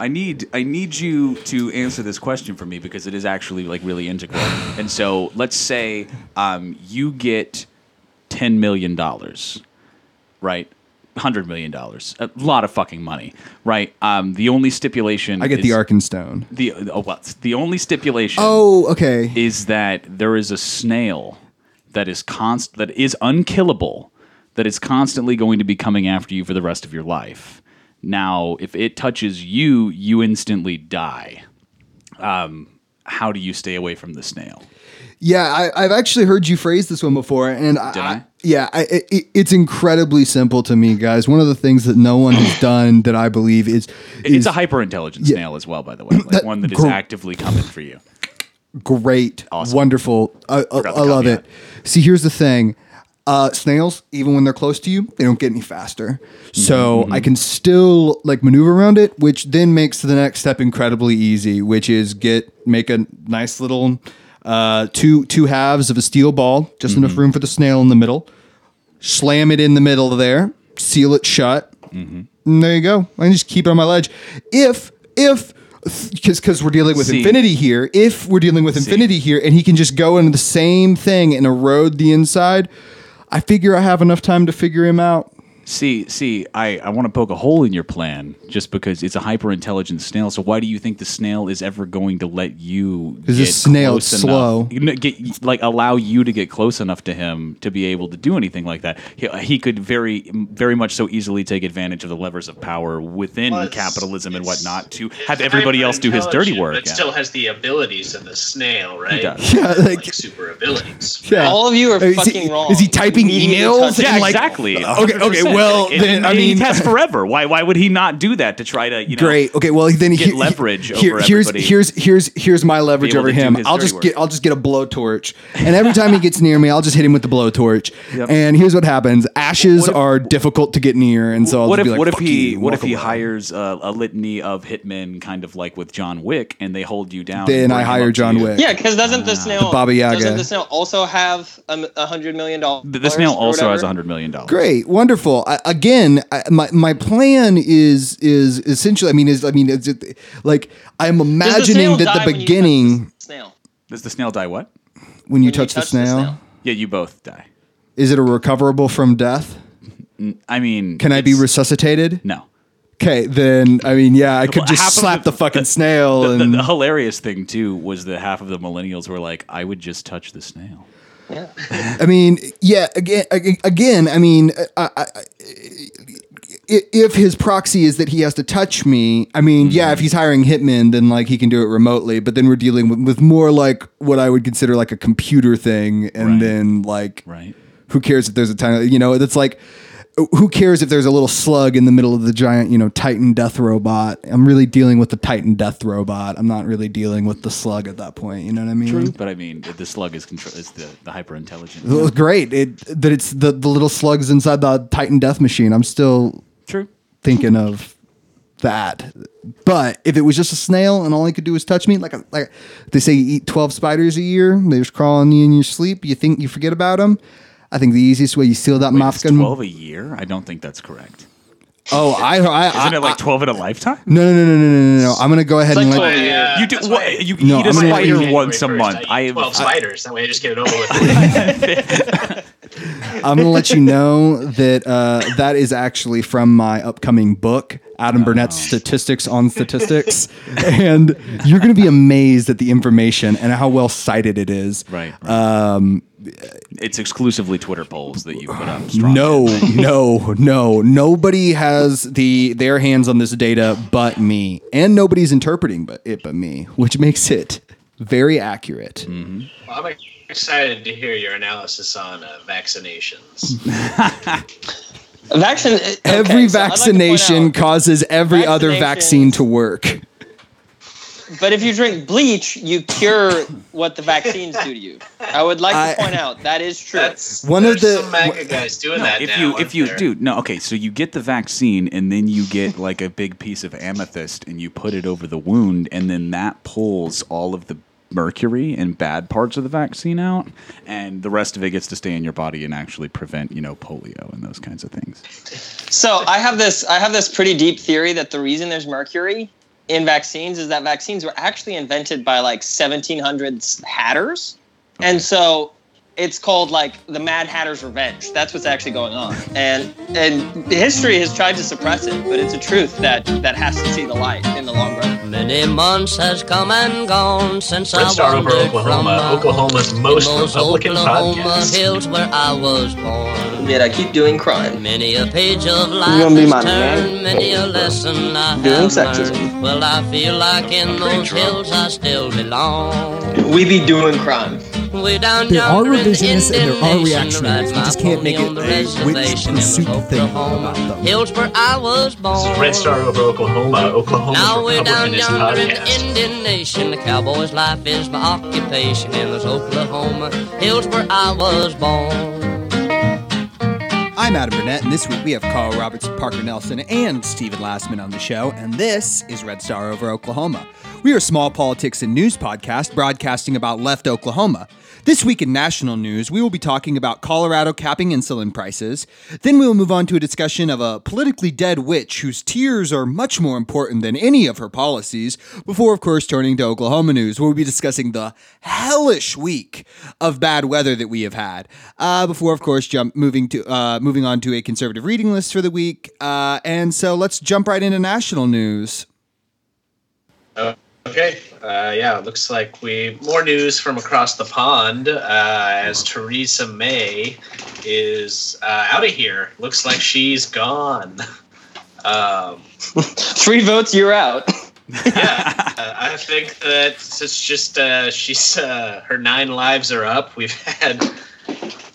I need I need you to answer this question for me because it is actually like really integral. and so let's say um, you get ten million dollars, right? Hundred million dollars, a lot of fucking money, right? Um, the only stipulation I get is, the Arkenstone. The oh, well, the only stipulation Oh, okay. is that there is a snail that is const that is unkillable that is constantly going to be coming after you for the rest of your life. Now, if it touches you, you instantly die. Um, how do you stay away from the snail? Yeah, I, I've actually heard you phrase this one before, and I, I? yeah, I, it, it's incredibly simple to me, guys. One of the things that no one has done that I believe is, It's a hyper intelligent snail as well, by the way, like That- one that is gr- actively coming for you. great, Awesome. wonderful. I, I, love it. See, here's the thing. Uh, snails, even when they're close to you, they don't get any faster. So Mm-hmm. I can still like maneuver around it, which then makes the next step incredibly easy, which is get make a nice little uh, two two halves of a steel ball, just enough Mm-hmm. room for the snail in the middle. Slam it in the middle there, seal it shut. Mm-hmm. And there you go. I can just keep it on my ledge. If if because because we're dealing with See. infinity here. If we're dealing with infinity here, and he can just go into the same thing and erode the inside, I figure I have enough time to figure him out. See, see, I, I want to poke a hole in your plan just because it's a hyper intelligent snail. So why do you think the snail is ever going to let you? 'Cause get this snail close is enough- slow. you know, Get like allow you to get close enough to him to be able to do anything like that. He, he could very, very much so easily take advantage of the levers of power within Well, it's- capitalism and it's- whatnot to it's have everybody else do his dirty hyper-intelligent, work. But yeah. still has the abilities of the snail, right? does. Yeah, like- like super abilities. Yeah. All of you are Is he- fucking wrong. Is he typing Immediately emails? touch it. yeah, and, like- exactly. Okay, okay. 100%. Well, It- then I he mean, has forever. Why? Why would he not do that to try to you know? Great. Okay. Well, then get he- leverage here- over here's everybody. here's here's here's my leverage over him. I'll just work. get I'll just get a blowtorch, and every time he gets near me, I'll just hit him with the blowtorch. Yep. And here's what happens: ashes What if- are difficult to get near, and so I'll what if be like, what if he you," what if he away. hires a, a litany of hitmen, kind of like with John Wick, and they hold you down? Then and I hire John? Wick. Yeah, because doesn't the snail Baba Yaga. doesn't the snail also have a, a hundred million dollars? The, the snail also has a hundred million dollars. Great, wonderful. I, again, I, my my plan is is essentially. I mean, is I mean, is it, like I'm Does the imagining that the when you touch beginning the snail. Does the snail die? What? when you When touch, the, snail, Yeah, you both die. is it a recoverable from death? I mean, Can I be resuscitated? no? Okay, then I mean, yeah, I could Well, just half slap the- the, fucking the- snail The, the, and the hilarious thing too was that half of the millennials were like, "I would just touch the snail." I mean, yeah, again, again, I mean, I, I, if his proxy is that he has to touch me, I mean, yeah, if mm-hmm. he's hiring hitmen, then like he can do it remotely. But then we're dealing with, with more like what I would consider like a computer thing, and Right. then like, Right. who cares if there's a tiny, you know, that's like. Who cares if there's a little slug in the middle of the giant, you know, Titan death robot? I'm really dealing with the Titan death robot. I'm not really dealing with the slug at that point. You know what I mean? True, but I mean, the slug is control is the the hyper intelligent. It was great. It that it's the, the little slugs inside the Titan Death Machine. I'm still True. thinking of that. But if it was just a snail and all he could do was touch me, like a, like they say, you eat twelve spiders a year. They just crawl on you in your sleep. You think you forget about them. I think the easiest way you seal that Wait, mouth it's gun. twelve a year? I don't think that's correct. Oh, I, I, I, Isn't it like twelve in a lifetime? no, no, no, no, no, no, no, no. I'm gonna go ahead It's and like let. 12 Yeah, You do what? You No, eat a I'm gonna- spider once a month. I eat I have. twelve I- spiders. That way, I just get it over with. I'm gonna let you know that uh, that is actually from my upcoming book, Adam Burnett's Statistics on Statistics, and you're gonna be amazed at the information and how well cited it is. Right. right. Um, it's exclusively Twitter polls that you put up. Strong no, no, no. Nobody has the their hands on this data but me, and nobody's interpreting but it but me, which makes it very accurate. Mm-hmm. Well, I'm excited to hear your analysis on uh, vaccinations. Vaccine. okay, Every so I'd like vaccination out- causes every other vaccine to work. But if you drink bleach, you cure what the vaccines do to you. I would like I- to point out that is true. That's One of the- some MAGA guys doing No, that if now, you aren't if you there? dude no okay so you get the vaccine and then you get like a big piece of amethyst and you put it over the wound and then that pulls all of the mercury and bad parts of the vaccine out and the rest of it gets to stay in your body and actually prevent you know polio and those kinds of things. So I have this I have this pretty deep theory that the reason there's mercury in vaccines is that vaccines were actually invented by like 1700s hatters, and so it's called like the Mad Hatter's Revenge. That's what's actually going on, and and history has tried to suppress it, but it's a truth that that has to see the light in the long run. Many months has come and gone since Red I Star over Oklahoma, from Oklahoma's most Republican Oklahoma podcast. hills where I was born. Yet I keep doing crime. Many a page of life gonna be has my turned, man? many a lesson I Doing have sexism. learned. Well, I feel like in pretty those drunk. hills I still belong. We be doing crime. Way down There are yonder in revisionists and there are reactionaries. ride You just can't make it on a which reservation in pursuit those thing about them. Hills where I was born. Red Star over Oklahoma, Oklahoma's Now we're down yonder in the. Indian Nation. The cowboy's life is my occupation in those Oklahoma hills where I was born. I'm Adam Burnett, and this week we have Carl Robertson, Parker Nelson, and Stephen Lastman on the show, and this is Red Star over Oklahoma. We are a small politics and news podcast broadcasting about left Oklahoma. This week in national news, we will be talking about Colorado capping insulin prices. Then we will move on to a discussion of a politically dead witch whose tears are much more important than any of her policies, before, of course, turning to Oklahoma news, where we'll be discussing the hellish week of bad weather that we have had. Uh, before, of course, jump moving to uh, moving on to a conservative reading list for the week. Uh, and so let's jump right into national news. Okay. Uh, yeah, it looks like we more news from across the pond uh, as Theresa May is uh, out of here. Looks like she's gone. Um, Three votes, you're out. yeah, uh, I think that it's just uh, she's uh, her nine lives are up. We've had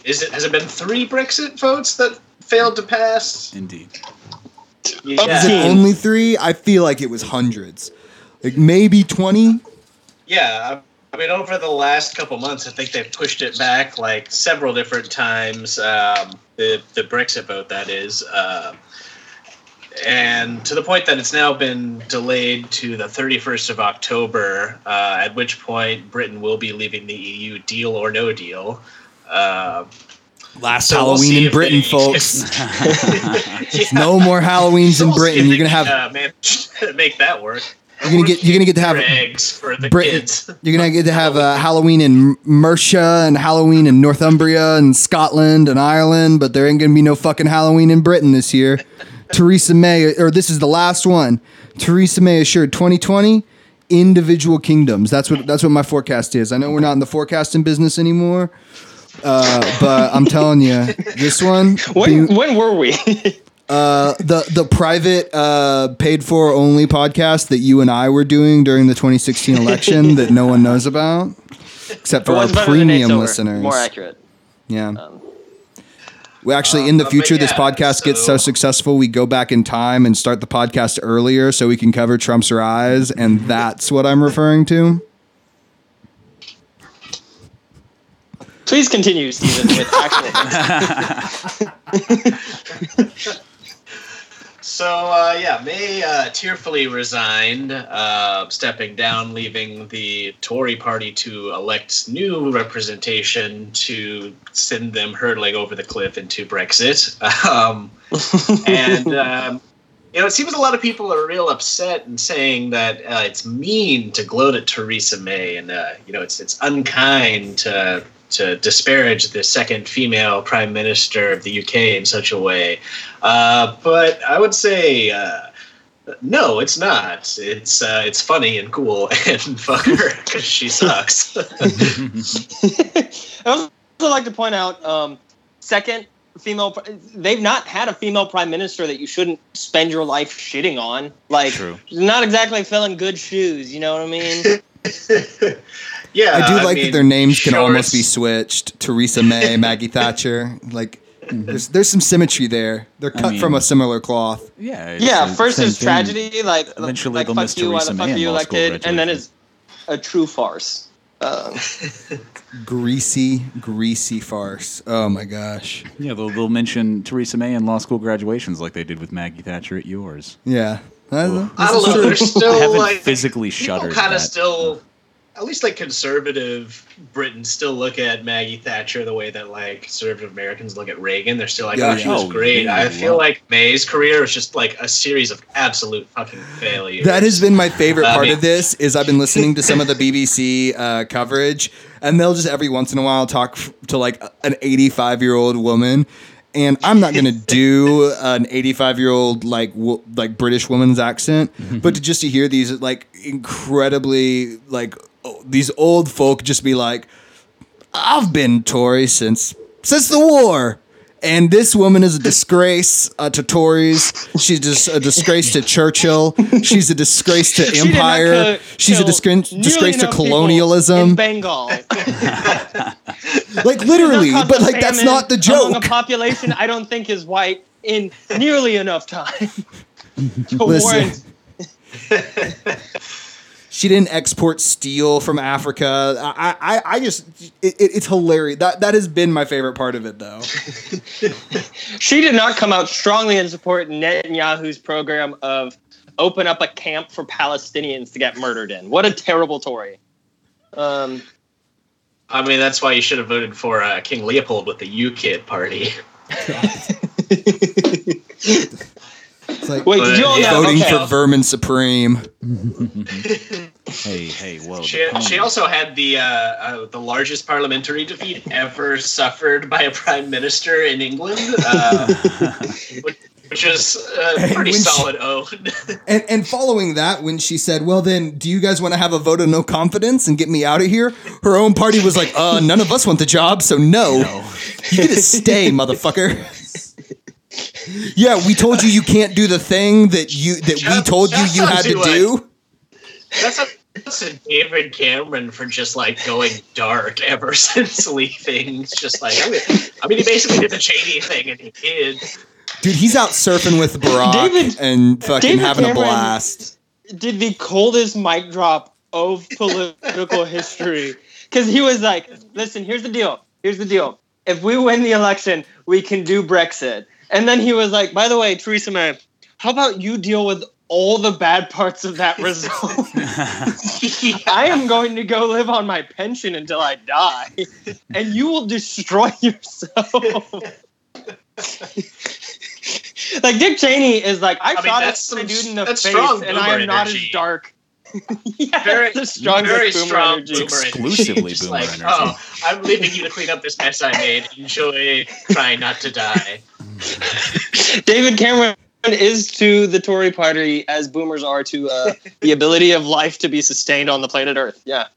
is it has it been three Brexit votes that failed to pass? Indeed. Yeah, Is it only three? I feel like it was hundreds, like maybe twenty. Yeah, I I mean, over the last couple months, I think they've pushed it back like several different times. Um, the the Brexit vote, that is, uh, and to the point that it's now been delayed to the 31st of October, uh, at which point Britain will be leaving the EU, deal or no deal. Uh, Last so we'll Halloween in Britain, they- folks. Yeah. No more Halloweens So in Britain. You're gonna have uh, manage to make that work. You're gonna get- you're gonna get to have- eggs for the Britain. kids. You're gonna get to have uh, Halloween in Mercia and Halloween in Northumbria and Scotland and Ireland, but there ain't gonna be no fucking Halloween in Britain this year. Theresa May, or this is the last one. Theresa May assured 2020 individual kingdoms. That's what that's what my forecast is. I know we're not in the forecasting business anymore, uh, but I'm telling you, this one. When, being- when were we? uh, the the private uh, paid for only podcast that you and I were doing during the 2016 election that no one knows about, except for our was better than premium listeners. More accurate. Yeah. Um, we actually, in the but future, this yeah, podcast gets so so- successful, we go back in time and start the podcast earlier so we can cover Trump's rise, and that's what I'm referring to. please continue, Stephen, with actual. So uh, yeah, May uh, tearfully resigned, uh, stepping down, leaving the Tory party to elect new representation to send them hurtling over the cliff into Brexit. Um, and um, you know, it seems a lot of people are real upset and saying that uh, it's mean to gloat at Theresa May, and uh, you know, it's it's unkind to to disparage the second female prime minister of the UK in such a way. Uh, but I would say. Uh, no, it's not. It's uh, it's funny and cool, and fuck her because she sucks. I also like to point out, um, second female. They've not had a female prime minister that you shouldn't spend your life shitting on. Like, True. not exactly filling good shoes. You know what I mean? yeah, I do like mean, that their names can sure, almost be switched. Theresa May, Maggie Thatcher. Like, there's there's some symmetry there. They're cut mean- from a similar cloth. Yeah. yeah. the first same is thing. tragedy, like Eventually like they'll fuck miss you, why Theresa the fuck in you law school elected, and then graduation. is a true farce. Um, Greasy, greasy farce. Oh my gosh. Yeah, they'll, they'll mention Theresa May in law school graduations like they did with Maggie Thatcher at yours. Yeah. Uh, I don't know. They're still I haven't like physically shuddered. kind that. of still at least like conservative Britons still look at Maggie Thatcher the way that like conservative Americans look at Reagan. They're still like, Yeah, oh, she yeah. was Oh, great. yeah, I feel wow. like May's career is just like a series of absolute fucking failures. That has been my favorite I part mean- of this is I've been listening to some of the BBC uh, coverage, and they'll just every once in a while talk f- to like an 85 year old woman. And I'm not gonna do an 85 year old like w- like British woman's accent, but to just to hear these like incredibly like these old folk just be like, I've been Tory since since the war. And this woman is a disgrace uh, to Tories. She's just a disgrace to Churchill. She's a disgrace to She did not empire. kill- She's a kill disgrace, disgrace to colonialism. in Bengal. Like literally, but like that's not the Among a population I don't think is white in nearly enough time to Listen. Warrant. She didn't export steel from Africa. I, I, I just, it, it, it's hilarious. That that has been my favorite part of it, though. She did not come out strongly in support Netanyahu's program of open up a camp for Palestinians to get murdered in. What a terrible Tory. Um, I mean, that's why you should have voted for uh, King Leopold with the UKIP party. It's like wait, did you all know? voting okay. for Vermin Supreme. Hey, hey, whoa. She, the she also had the uh, uh, the largest parliamentary defeat ever suffered by a prime minister in England, uh, which, which is a And pretty when she- solid own. And and following that, when she said, "Well, then, do you guys want to have a vote of no confidence and get me out of here?" Her own party was like, "Uh, none of us want the job, so no, you get to stay, motherfucker." Yeah, we told you you can't do the thing that you that we told you you had to to, do. That's a, that's a David Cameron for just like going dark ever since leaving. It's just like I mean, I mean, he basically did the Cheney thing, and he did. Dude, he's out surfing with Barack David- and fucking David having a blast. did the coldest mic drop of political history because he was like, "Listen, here's the deal. Here's the deal. If we win the election, we can do Brexit." And then he was like, "By the way, Theresa May, how about you deal with all the bad parts of that result? I am going to go live on my pension until I die, and you will destroy yourself." like Dick Cheney is like, I, I mean, shot that's at a some- dude in the that's face, and I am boomer not as dark. Yeah, Very, the strongest very boomer strong energy. boomer Exclusively energy. Boomer like, energy. Oh, I'm leaving you to clean up this mess I made. Enjoy trying not to die. David Cameron is to the Tory party as boomers are to uh, the ability of life to be sustained on the planet Earth. Yeah.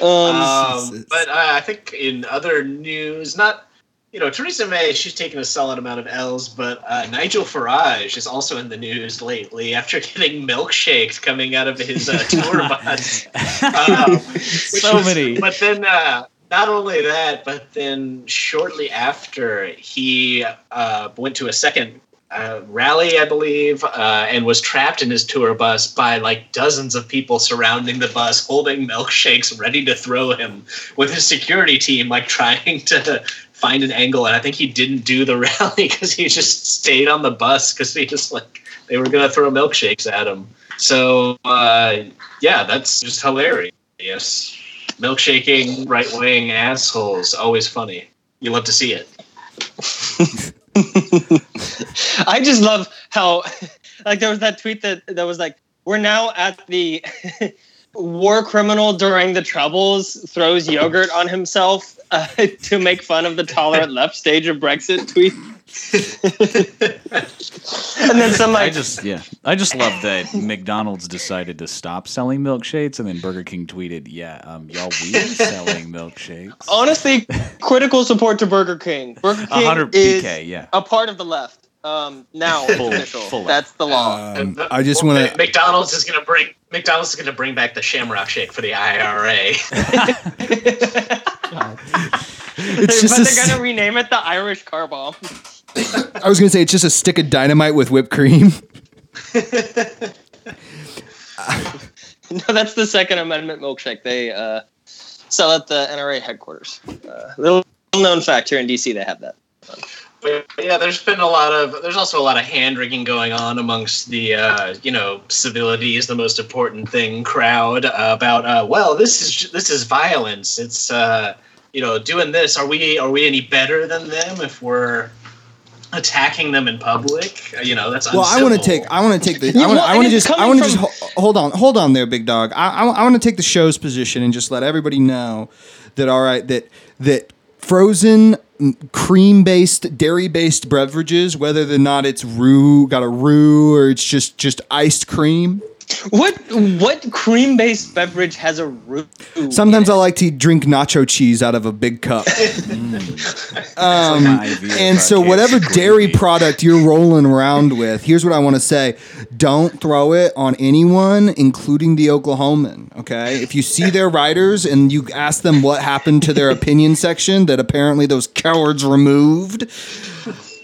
Um, Um, but uh, I think in other news, not you know Theresa May, she's taken a solid amount of L's, but uh, Nigel Farage is also in the news lately after getting milkshakes coming out of his uh, tour bus. Um, So was- many. But then, uh, not only that, but then shortly after, he uh, went to a second uh, rally, I believe, uh, and was trapped in his tour bus by like dozens of people surrounding the bus, holding milkshakes, ready to throw him, with his security team like trying to find an angle. And I think he didn't do the rally because he just stayed on the bus because he just like they were gonna throw milkshakes at him. So uh, yeah, that's just hilarious. Yes, milkshaking right wing assholes always funny. You love to see it. I just love how, like, there was that tweet that that was like, "We're now at the war criminal during the troubles throws yogurt on himself uh, to make fun of the tolerant left stage of Brexit." Tweet. and then some like I just yeah, I just love that McDonald's decided to stop selling milkshakes, and then Burger King tweeted, "Yeah, um, y'all we selling milkshakes." honestly, critical support to Burger King. Burger King 100 is BK, yeah. a part of the left. Um, now Full- official. full That's the law. Um, I just want to. McDonald's is gonna bring McDonald's is gonna bring back the Shamrock Shake for the IRA. It's just but a they're gonna rename it the Irish Car Bomb. I was gonna say it's just a stick of dynamite with whipped cream. No, that's the Second Amendment milkshake. They uh, sell at the NRA headquarters. Uh, little known fact here in DC, they have that. But yeah, there's been a lot of there's also a lot of hand wringing going on amongst the uh, you know civility is the most important thing crowd uh, about uh, well this is this is violence it's uh, you know doing this are we are we any better than them if we're attacking them in public uh, you know that's Well, I want to take. I want to take the. Yeah, I want. well, I want to and just. I coming want to from- ho- hold on. Hold on there, big dog. I. I, want to take the show's position and just let everybody know that all right that that frozen mm, cream based dairy based beverages whether or not it's roux got a roux or it's just just iced cream What what cream based beverage has a roux? sometimes i like to drink nacho cheese out of a big cup. Um, IV and so whatever dairy product you're rolling around with here's what i want to say. Don't throw it on anyone including the oklahoman okay? If you see their writers and you ask them what happened to their opinion section that apparently those cowards removed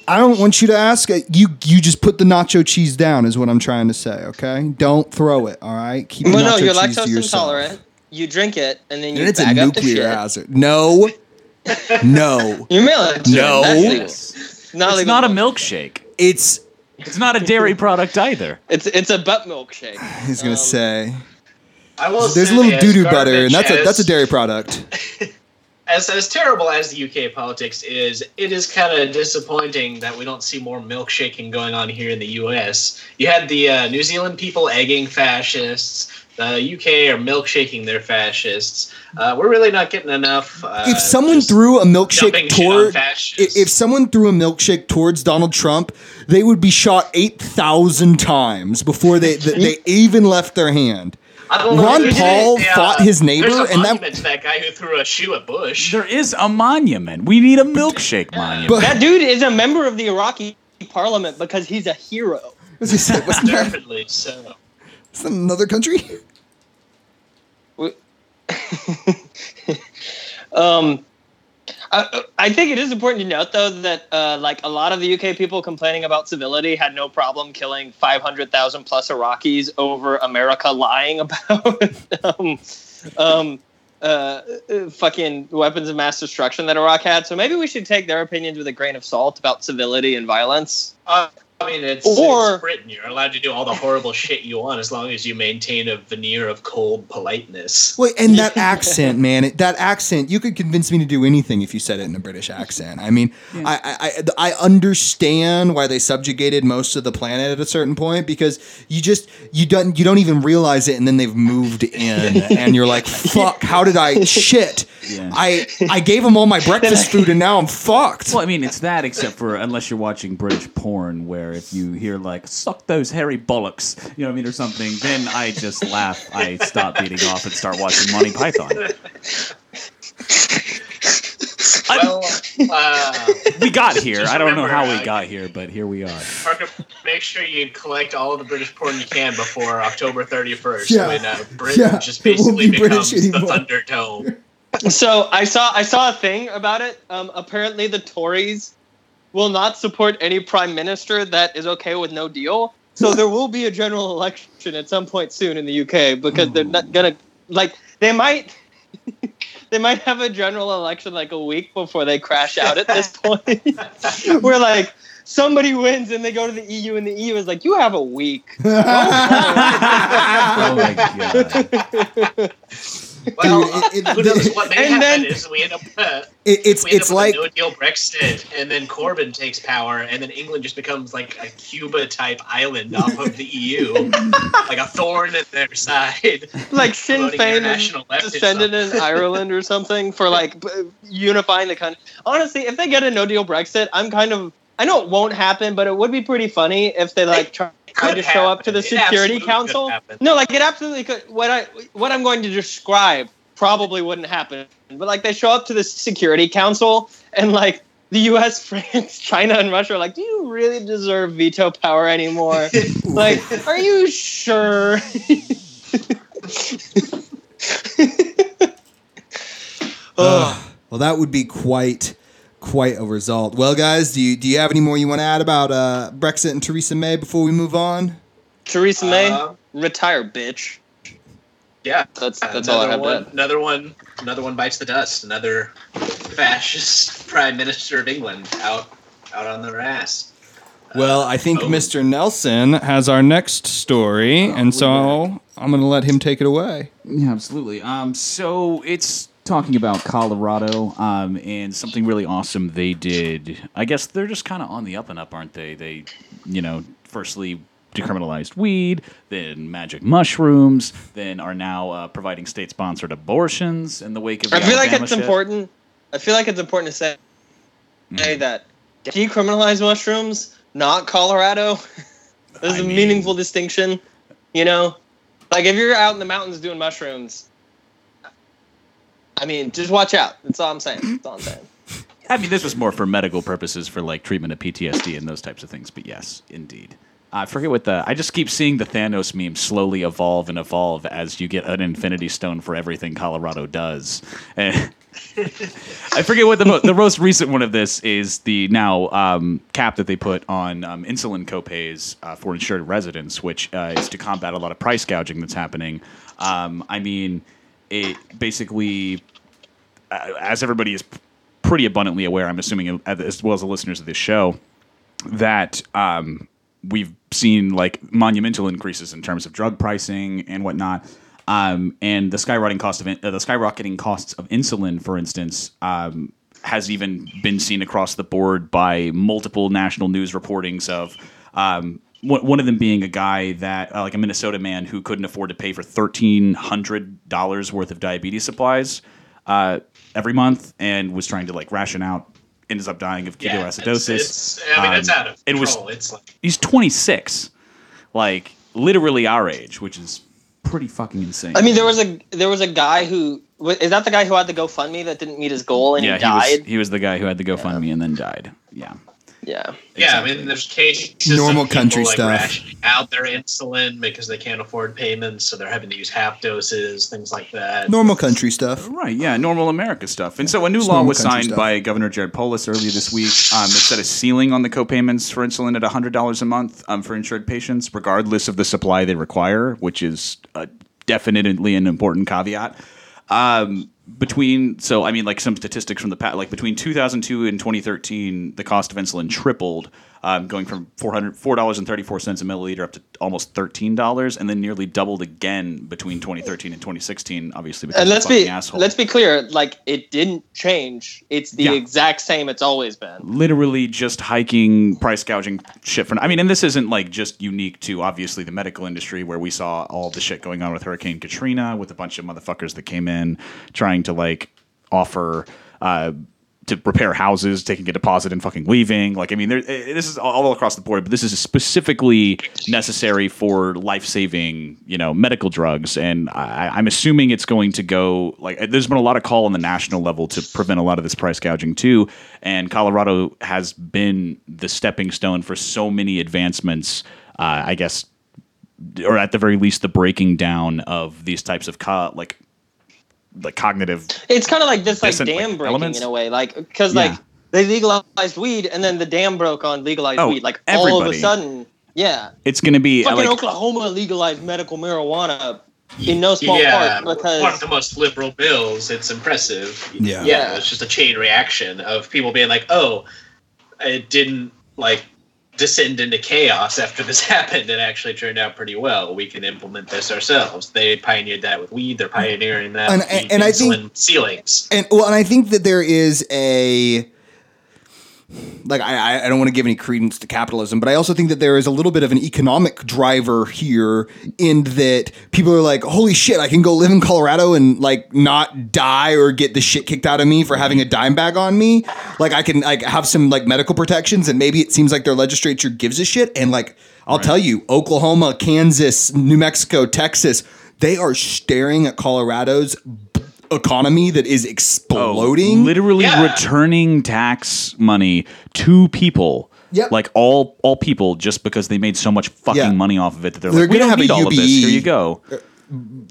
I don't want you to ask. You you just put the nacho cheese down is what I'm trying to say. Okay, don't throw it. All right, keep the Well, no, nacho you're cheese to lactose yourself. intolerant. You drink it and then you And it's a bag up the nuclear shit. hazard. No, no, You mail it. to No. them. That's legal. Yes. Not It's not a milkshake. it's. It's not a dairy product either. It's it's a butt milkshake. He's gonna Um, say I will there's a little as doo doo butter, and that's a that's a dairy product. as as terrible as the UK politics is, it is kind of disappointing that we don't see more milkshaking going on here in the US. You had the uh, New Zealand people egging fascists. The UK are milkshaking their fascists. Uh, we're really not getting enough. Uh, if someone threw a milkshake shit toward, if, if someone threw a milkshake towards Donald Trump, they would be shot eight thousand times before they they, they even left their hand. I Ron Paul it, fought his neighbor, a and that- monument to that guy who threw a shoe at Bush. There is a monument. We need a milkshake monument. But- That dude is a member of the Iraqi parliament because he's a hero. What's he say? Wasn't that, Definitely so. is that another country? Um, I, I think it is important to note, though, that uh, like a lot of the UK people complaining about civility had no problem killing 500,000 plus Iraqis over America lying about um, um, uh, uh, fucking weapons of mass destruction that Iraq had. So maybe we should take their opinions with a grain of salt about civility and violence. I mean, it's, Or- it's Britain. You're allowed to do all the horrible shit you want as long as you maintain a veneer of cold politeness. Wait, and that accent, man, it, that accent, you could convince me to do anything if you said it in a British accent. I mean, I, I, I understand why they subjugated most of the planet at a certain point because you just you don't you don't even realize it, and then they've moved in, and you're like, fuck, how did I shit? Yeah. I I gave him all my breakfast food, and now I'm fucked. Well, I mean, it's that except for unless you're watching British porn, where if you hear like "suck those hairy bollocks," you know what I mean, or something, then I just laugh. I stop beating off and start watching Monty Python. Well, uh, We got here. I don't know how we uh, got here, but here we are. Parker, make sure you collect all the British porn you can before October 31st Yeah. when uh, Britain Yeah, just basically be British becomes the anymore. Thunderdome. So I saw I saw a thing about it. Um, apparently, the Tories will not support any prime minister that is okay with no deal. So there will be a general election at some point soon in the UK because they're not gonna like they might they might have a general election like a week before they crash out at this point. We're like somebody wins and they go to the EU and the EU is like you have a week. Oh my god! Well, Dude, it- it- who knows what may and happen then- is we end up. Uh, It, it's we end it's up like with a no deal Brexit, and then Corbyn takes power, and then England just becomes like a Cuba type island off of the EU, like a thorn in their side. like Sinn Promoting Féin international is leftism. descended in Ireland or something for like unifying the country. Honestly, if they get a no deal Brexit, I'm kind of I know it won't happen, but it would be pretty funny if they like try, tried could to show up to the. It Security Council. No, like it absolutely could. What I what I'm going to describe probably wouldn't happen, but like they show up to the Security Council and like. The U.S., France, China, and Russia are like, do you really deserve veto power anymore? like, are you sure? Ugh. well, that would be quite quite a result. Well, guys, do you do you have any more you want to add about uh, Brexit and Theresa May before we move on? Theresa May, Uh, retire, bitch. Yeah, That's that's all I another have one. Another one. Another one bites the dust. Another fascist prime minister of England out. out on their ass. Well, I think oh. Mr. Nelson has our next story, and so I'm going to let him take it away. Yeah, absolutely. Um, so it's talking about Colorado, um, and something really awesome they did. I guess they're just kind of on the up and up, aren't they? They, you know, firstly decriminalized weed, then magic mushrooms, then are now uh, providing state-sponsored abortions in the wake of. The I feel like it's shit. important. I feel like it's important to say, say that decriminalize mushrooms, not Colorado. There's I a mean- meaningful distinction. You know, like if you're out in the mountains doing mushrooms, I mean, just watch out. That's all I'm saying. That's all I'm saying. I mean, this was more for medical purposes, for like treatment of PTSD and those types of things. But yes, indeed. I forget what the. I just keep seeing the Thanos meme slowly evolve and evolve as you get an Infinity Stone for everything Colorado does. And I forget what the mo- the most recent one of this is the now um, cap that they put on um, insulin copays uh, for insured residents, which uh, is to combat a lot of price gouging that's happening. Um, I mean, it basically uh, as everybody is pretty abundantly aware, I'm assuming, uh, as well as the listeners of this show, that um, we've seen like monumental increases in terms of drug pricing and whatnot. Um, and the skyrocketing cost of in- uh, the skyrocketing costs of insulin, for instance, um, has even been seen across the board by multiple national news reportings of um, one one of them being a guy that uh, like a Minnesota man who couldn't afford to pay for thirteen hundred dollars worth of diabetes supplies uh, every month and was trying to like ration out. Ends up dying of Yeah, ketoacidosis. It's, it's, I mean, it's Um, out of it was- control. it's like He's 26, like literally our age, which is pretty fucking insane. I mean, there was a there was a guy who is that the guy who had the GoFundMe that didn't meet his goal and yeah, he he died. was he was the guy who had the GoFundMe and then died. Yeah, yeah. yeah. I mean, there's cases Normal of people, country like, stuff. out their insulin because they can't afford payments, so they're having to use half doses, things like that. Normal country stuff. Right, yeah, normal America stuff. And so a new It's law was signed stuff. by Governor Jared Polis earlier this week um, that set a ceiling on the copayments for insulin at $100 a month um, for insured patients, regardless of the supply they require, which is uh, definitely an important caveat. Um, between so I mean like some statistics from the past like between 2002 and 2013 the cost of insulin tripled um, going from 400 four dollars and 34 cents a milliliter up to almost 13 dollars and then nearly doubled again between 2013 and 2016 obviously because And let's the be asshole. let's be clear, like it didn't change. It's the Yeah. exact same it's always been. literally just hiking price gouging shit for I mean and this isn't like just unique to obviously the medical industry where we saw all the shit going on with Hurricane Katrina with a bunch of motherfuckers that came in trying to like offer uh to repair houses, taking a deposit and fucking leaving. Like, I mean, there, eh, this is all across the board, but this is specifically necessary for life saving, you know, medical drugs. And I, I'm assuming it's going to go like there's been a lot of call on the national level to prevent a lot of this price gouging too. And Colorado has been the stepping stone for so many advancements. Uh, I guess, or at the very least, the breaking down of these types of co- like like cognitive It's kind of like this like Decent, like, dam breaking elements? in a way, like because Yeah. like they legalized weed and then the dam broke on legalized Oh, weed. Like all of a sudden, yeah, it's going to be uh, fucking like Oklahoma legalized medical marijuana in no small yeah, part because one of the most liberal bills. It's impressive. Yeah. yeah. It's just a chain reaction of people being like, "Oh, it didn't like descend into chaos after this happened. It actually turned out pretty well. We can implement this ourselves." They pioneered that with weed. They're pioneering that And- with and- and I think- ceilings. And well, and I think that there is a like I, I- don't want to give any credence to capitalism, but I also think that there is a little bit of an economic driver here in that people are like, holy shit, I can go live in Colorado and like not die or get the shit kicked out of me for having a dime bag on me. Like I can like have some like medical protections and maybe it seems like their legislature gives a shit. And like I'll tell you, Oklahoma, Kansas, New Mexico, Texas, they are staring at Colorado's economy that is exploding. Oh, literally Yeah. returning tax money to people. Yep. Like all all people just because they made so much fucking Yeah. money off of it that they're, They're like, we gonna don't have a need all of this. Here you go.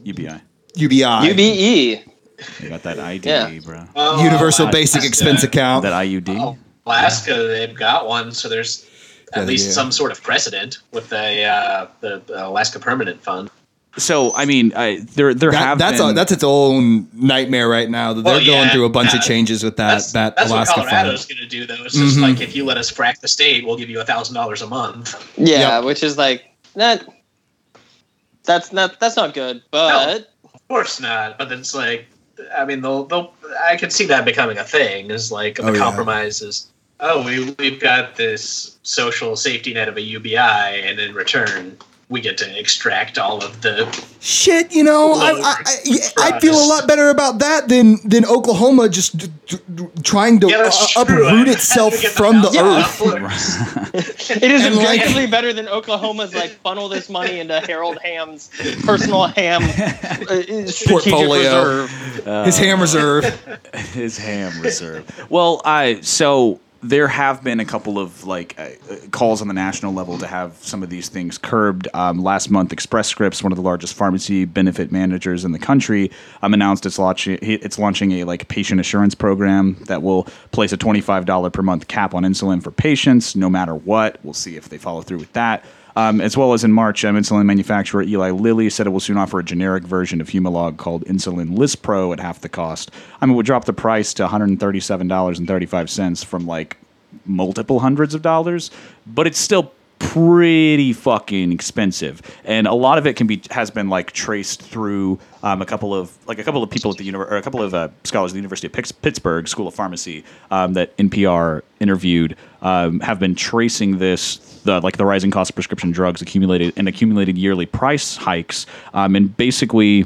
UBI. UBI, UBE. You got that ID, Yeah. bro. Oh, Universal uh, Basic Alaska- Expense Account. That IUD. Alaska, they've got one, so there's at they least some sort of precedent with the uh, the, the Alaska Permanent Fund. So I mean, I, there there That, have that's been, a, that's its own nightmare right now. That they're going yeah, through a bunch of changes with that That's, that that's Alaska what Colorado's going to do, though. It's just Mhm. like if you let us frack the state, we'll give you a thousand dollars a month. Yeah, Yep. which is like that. That's not that's not good. But Of course not. But it's like, I mean, they'll, they'll I could see that becoming a thing. Is like the Oh, yeah. compromise is, oh, we we've got this social safety net of a UBI, and in return, we get to extract all of the. Shit, you know, I, I, I, I feel a lot better about that than than Oklahoma just d- d- d- trying to Yeah, uh, uproot itself to from the thousand earth. it is And, like- better than Oklahoma's like funnel this money into Harold Hamm's personal ham uh, Portfolio. reserve. His ham reserve. his ham reserve. Well, I so there have been a couple of like uh, uh, calls on the national level to have some of these things curbed. Um, last month, Express Scripts, one of the largest pharmacy benefit managers in the country, um, announced it's launching it's launching a like patient assurance program that will place a twenty five dollar per month cap on insulin for patients, no matter what. We'll see if they follow through with that. Um, as well as in March, um, insulin manufacturer Eli Lilly said it will soon offer a generic version of Humalog called Insulin Lispro at half the cost. I mean, it would drop the price to $137.35 from like multiple hundreds of dollars, but it's still pretty fucking expensive and a lot of it can be has been like traced through um, a couple of like a couple of people at the university or a couple of uh, scholars at the university of pittsburgh school of pharmacy um, that npr interviewed um, have been tracing this the like the rising cost of prescription drugs accumulated and accumulated yearly price hikes um, and basically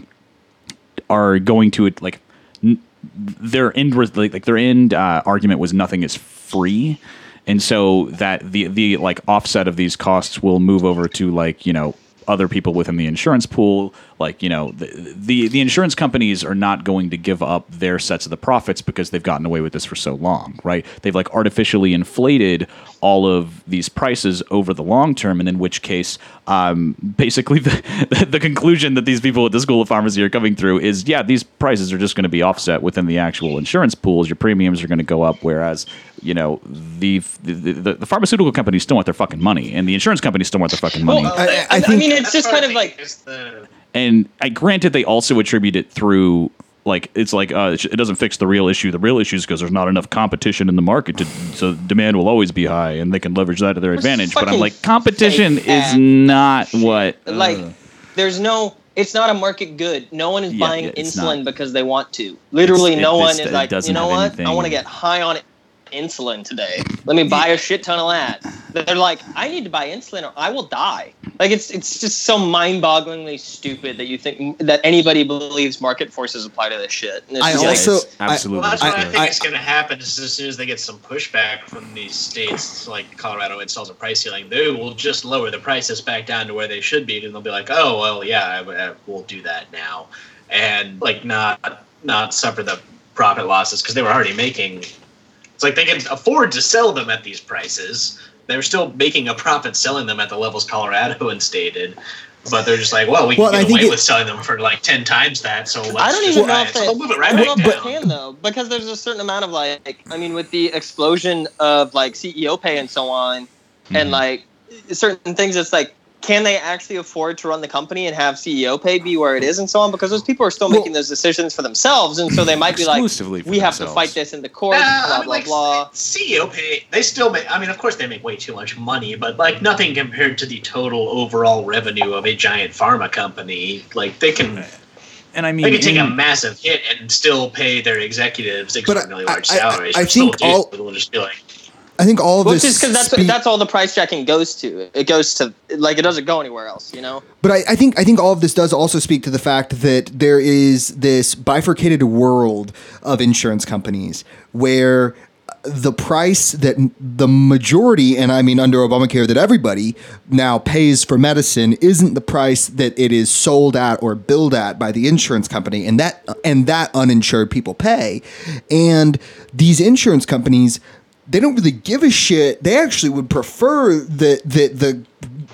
are going to like n- their end like, like their end uh, argument was nothing is free. And so that the the like offset of these costs will move over to like you know other people within the insurance pool like you know the, the the insurance companies are not going to give up their sets of the profits because they've gotten away with this for so long right? They've like artificially inflated all of these prices over the long term and in which case um, basically the, the conclusion that these people at the school of pharmacy are coming through is yeah these prices are just going to be offset within the actual insurance pools. Your premiums are going to go up whereas you know the the, the the pharmaceutical companies still want their fucking money and the insurance companies still want their fucking money. Well, I- I I, I think- mean, it's just kind of like the- and I granted they also attribute it through like it's like uh, it doesn't fix the real issue. The real issue is because there's not enough competition in the market, to, so demand will always be high, and they can leverage that to their advantage. But I'm like, competition is ass not what like ugh. there's no it's not a market good no one is Yeah, buying yeah, insulin not. because they want to literally It's- no it- one is it like you know what anything- i want to get high on insulin today let me buy a shit ton of that they're like i need to buy insulin or i will die like it's it's just so mind-bogglingly stupid that you think that anybody believes market forces apply to this shit it's I just like, also- absolutely. Well, that's what I, ridiculous. think I- is going to happen. Is as soon as they get some pushback from these states, like Colorado installs a price ceiling, they will just lower the prices back down to where they should be, and they'll be like, "Oh, well, yeah, I, I, we'll do that now," and like not not suffer the profit losses because they were already making. It's like they can afford to sell them at these prices. They're still making a profit selling them at the levels Colorado instated. But they're just like, well, we can Well, I get think away it- with selling them for like ten times that. So let's I don't just even know if they, they'll move it right I don't back down. can though, because there's a certain amount of like, I mean, with the explosion of like CEO pay and so on, and Mhm. like certain things, it's like, can they actually afford to run the company and have CEO pay be where it is and so on? Because those people are still Well- making those decisions for themselves, and so they might be like, Exclusively for we have to fight this in the courts, uh, Nah, blah I mean, blah like, blah. CEO pay, they still make. I mean, of course, they make way too much money, but like nothing compared to the total overall revenue of a giant pharma company. Like they can, and I mean, they can take a massive hit and still pay their executives extraordinarily I- large I- I- salaries. I which still think all- It'll just be like, I think all of Well, this. just because that's speak- that's all the price checking goes to. It goes to like it doesn't go anywhere else, you know. But I, I think I think all of this does also speak to the fact that there is this bifurcated world of insurance companies where the price that the majority, and I mean under Obamacare, that everybody now pays for medicine isn't the price that it is sold at or billed at by the insurance company, and that and that uninsured people pay, and these insurance companies they don't really give a shit. They actually would prefer that that the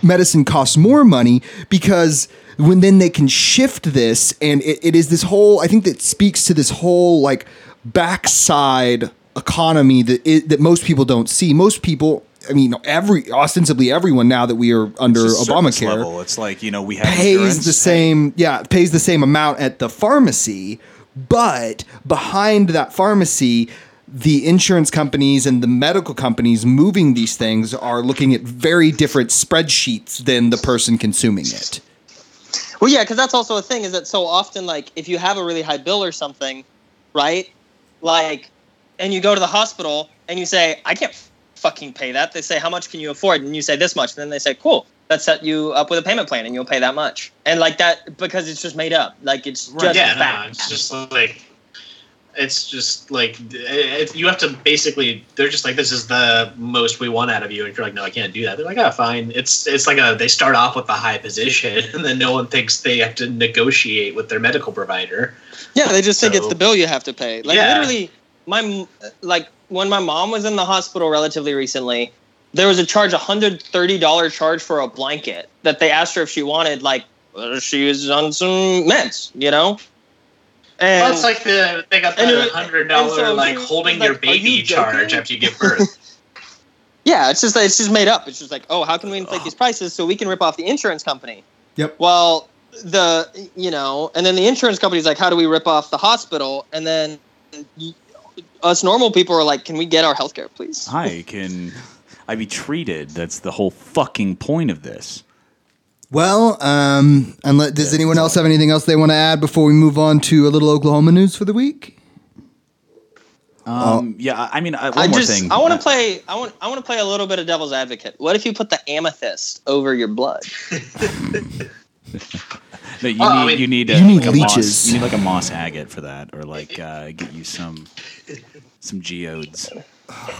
medicine costs more money because when then they can shift this and it, it is this whole I think that speaks to this whole like backside economy that it, that most people don't see. Most people I mean, every ostensibly everyone now that we are under Obamacare level. It's like you know we have pays insurance. the same yeah pays the same amount at the pharmacy but behind that pharmacy the insurance companies and the medical companies moving these things are looking at very different spreadsheets than the person consuming it Well, yeah, because that's also a thing. Is that so often like if you have a really high bill or something, right? Like, and you go to the hospital and you say, "I can't fucking pay that." They say, "How much can you afford?" And you say, "This much." And then they say, "Cool, let's set you up with a payment plan, and you'll pay that much." And like that because it's just made up. Like it's just yeah, no, it's just like it's just like it, you have to basically. They're just like, this is the most we want out of you, and you're like, no, I can't do that. They're like, oh, fine. It's it's like a they start off with a high position, and then no one thinks they have to negotiate with their medical provider. Yeah, they just think it's the bill you have to pay. Like Yeah. literally, my like when my mom was in the hospital relatively recently, there was a charge, a hundred thirty dollar charge for a blanket that they asked her if she wanted. Like uh, she was on some meds, you know. And Well, it's like the they got and the it- hundred and dollar so like she was holding like, your "Are you baby charge joking?" after you give birth. yeah, it's just it's just made up. It's just like, oh, how can we inflate these prices so we can rip off the insurance company? Yep. Well, the you know, and then the insurance company's like, how do we rip off the hospital? And then y- us normal people are like, can we get our health care, please? I can I be treated? That's the whole fucking point of this. Well um unless does anyone else have anything else they want to add before we move on to a little oklahoma news for the week Um, yeah, I I mean, uh, one I more just thing. I want Uh, to play I want I want to play a little bit of devil's advocate. What if you put the amethyst over your blood? No, you Well, I need mean- you need, You need like a leeches. moss. You need like a moss agate for that, or like uh, get you some some geodes.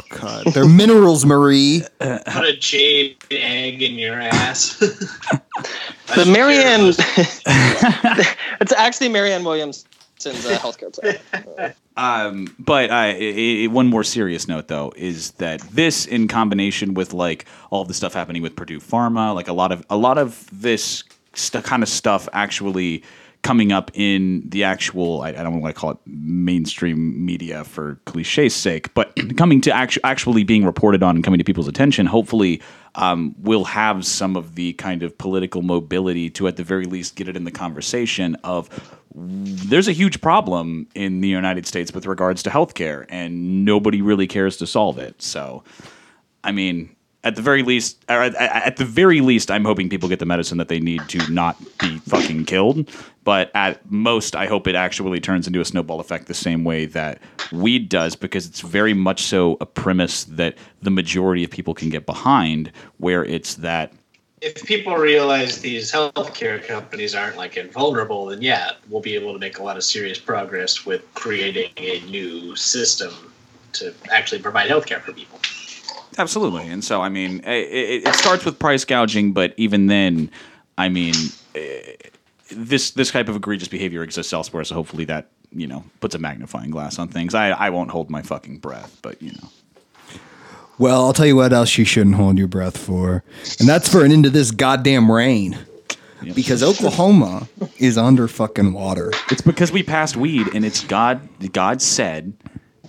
God they're minerals marie Put a jade egg in your ass. The Marianne It's actually Marianne Williamson's uh, healthcare plan. Um, but uh, i i one more serious note, though, is that this, in combination with like all the stuff happening with Purdue Pharma, like a lot of a lot of this st- kind of stuff actually coming up in the actual I, I don't want to call it mainstream media for cliche's sake, but coming to actu- actually being reported on and coming to people's attention, hopefully um, will have some of the kind of political mobility to at the very least get it in the conversation of there's a huge problem in the United States with regards to healthcare, and nobody really cares to solve it. So, I mean, at the very least, at, at the very least, I'm hoping people get the medicine that they need to not be fucking killed. But at most, I hope it actually turns into a snowball effect the same way that weed does, because it's very much so a premise that the majority of people can get behind, where it's that if people realize these healthcare companies aren't like invulnerable, then yeah, we'll be able to make a lot of serious progress with creating a new system to actually provide healthcare for people. Absolutely. And so, I mean, it, it, it starts with price gouging, but even then, I mean, eh, this this type of egregious behavior exists elsewhere. So hopefully that you know puts a magnifying glass on things. I I won't hold my fucking breath, but you know. Well, I'll tell you what else you shouldn't hold your breath for, and that's for an end into this goddamn rain. Yep. Because Oklahoma is under fucking water. it's because we passed weed, and it's God. God said,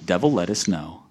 "Devil, let us know,"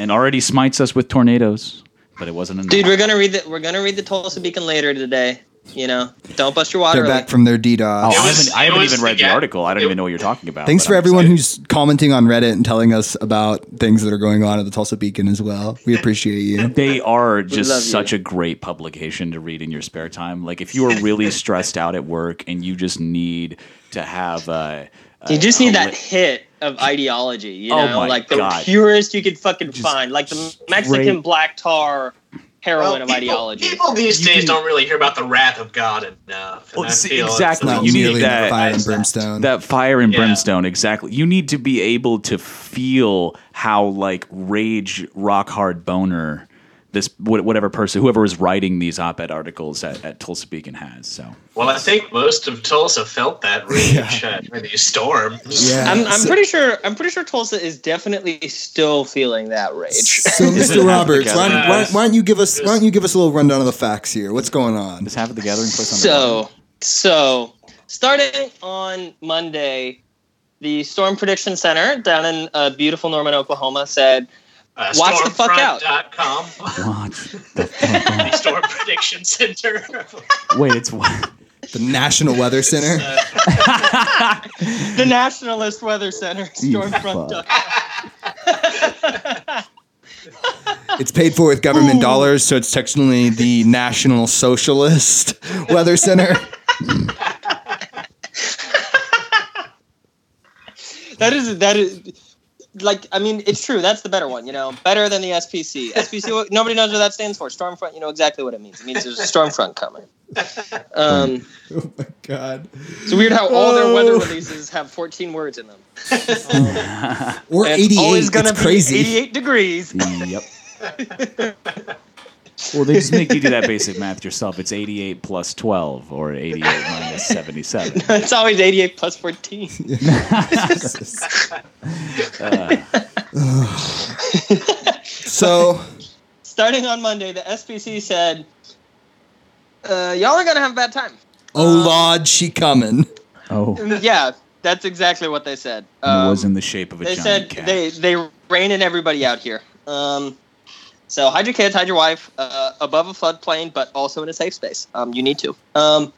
and already smites us with tornadoes. But it wasn't enough. Dude, we're gonna read the we're gonna read the Tulsa Beacon later today. You know, don't bust your water. They're back from their Oh, DDoS. I haven't, I haven't even read the the article. I don't it- even know what you're talking about. Thanks for I'm everyone excited. who's commenting on Reddit and telling us about things that are going on at the Tulsa Beacon as well. We appreciate you. They are love just you. such a great publication to read in your spare time. Like if you are really stressed out at work and you just need to have uh, You just need a that li- hit of ideology, you Oh know, my like the God. purest you could fucking Just find, like the Mexican straight- black tar heroin Well, of people, ideology. people these You days can- don't really hear about the wrath of God enough. and Well, see, exactly. You need that- fire and brimstone. that fire and Yeah. brimstone exactly. You need to be able to feel how like rage rock hard boner this whatever person whoever is writing these op-ed articles at, at Tulsa Beacon has. So Well, I think most of Tulsa felt that rage uh, during these storms. Yeah. I'm, I'm So- pretty sure. I'm pretty sure Tulsa is definitely still feeling that rage. So, Mr. Roberts, why, why, why don't you give us why don't you give us a little rundown of the facts here? What's going on? just have the gathering place on the So, so starting on Monday, the Storm Prediction Center down in uh, beautiful Norman, Oklahoma, said Uh, Watch the fuck out. Stormfront.com, Watch the fuck the Storm Prediction Center. Wait, it's what? The National Weather Center. The Nationalist Weather Center, Stormfront. It's paid for with government dollars, so it's technically the National Socialist Weather Center. That is that is like I mean it's true. That's the better one. You know, better than the SPC. SPC. nobody knows what that stands for. Stormfront. You know exactly what it means. It means there's a stormfront coming. Um, Oh my god. it's weird how all their weather Oh. releases have 14 words in them. Or And it's 88. always gonna It's be crazy. 88 degrees. Yep. Well, they just make you do that basic math yourself. It's 88 plus 12 or 88 minus 77. it's always 88 plus 14. So, Starting on Monday, the SPC said, uh, "Y'all are gonna have a bad time." oh Lord, she coming. Oh. yeah, that's exactly what they said. And it was Um, in the shape of a they giant said cat. they they reining everybody out here. Um, so hide your kids, hide your wife uh, above a floodplain, but also in a safe space. Um, you need to. Um,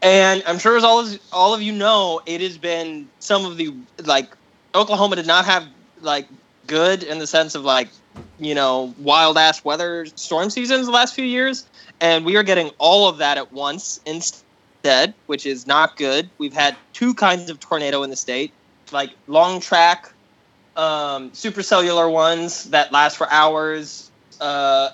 and I'm sure as all as all of you know, it has been some of the like Oklahoma did not have like good in the sense of like you know wild ass weather storm seasons the last few years, and we are getting all of that at once instead, which is not good. We've had two kinds of tornado in the state, like long track, um, supercellular ones that last for hours. Uh,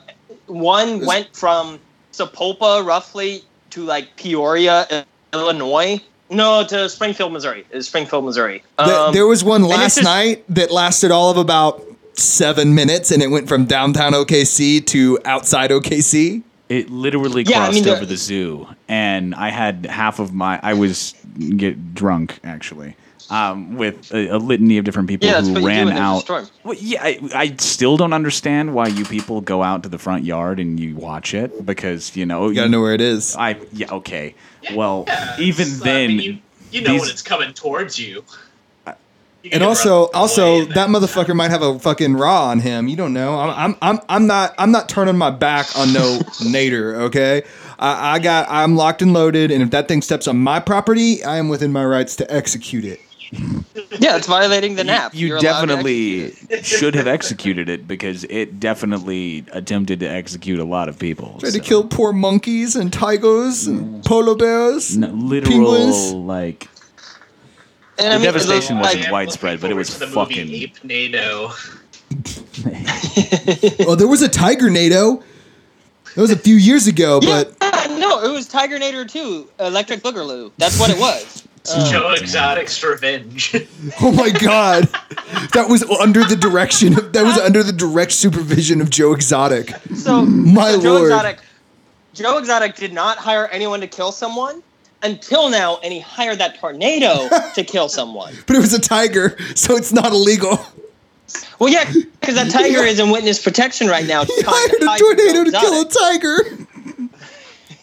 one went from Sapulpa roughly to like Peoria, Illinois. No, to Springfield, Missouri. It's Springfield, Missouri. Th- Um, there was one last just- night that lasted all of about seven minutes, and it went from downtown OKC to outside OKC. It literally Yeah, I crossed mean, the- over the zoo, and I had half of my. I was get drunk actually, um, with a, a litany of different people yeah, that's who what you do ran when there's a out. Well, yeah, I, I still don't understand why you people go out to the front yard and you watch it because you know You gotta know where it is. I yeah okay. Well, Yeah, even it's, uh, I then, mean, you, you know these- when it's coming towards you. You And also, also and that motherfucker might have a fucking raw on him. You don't know. I'm, I'm, I'm, I'm not, I'm not turning my back on no Nader. Okay, I, I got, I'm locked and loaded, and if that thing steps on my property, I am within my rights to execute it. Yeah, it's violating the nap. you You're allowed to definitely should have executed it because it definitely attempted to execute a lot of people. Tried to kill poor monkeys and tigers and polar bears. No, literal penguins. like And The I mean, devastation like, wasn't I'm widespread, but it was the fucking- movie Ape NATO. Oh, there was a tiger NATO. That was a few years ago, yeah, but no, it was Tiger Nader 2, Electric Boogaloo. That's what it was. Uh, Joe Exotic's Revenge. oh my god, that was under the direction. Of, that was under the direct supervision of Joe Exotic. so, My so Joe lord. Exotic, Joe Exotic did not hire anyone to kill someone until now, and he hired that tornado to kill someone. But it was a tiger, so it's not illegal. Well, yeah, because that tiger is in witness protection right now. He hired a tornado to kill a tiger.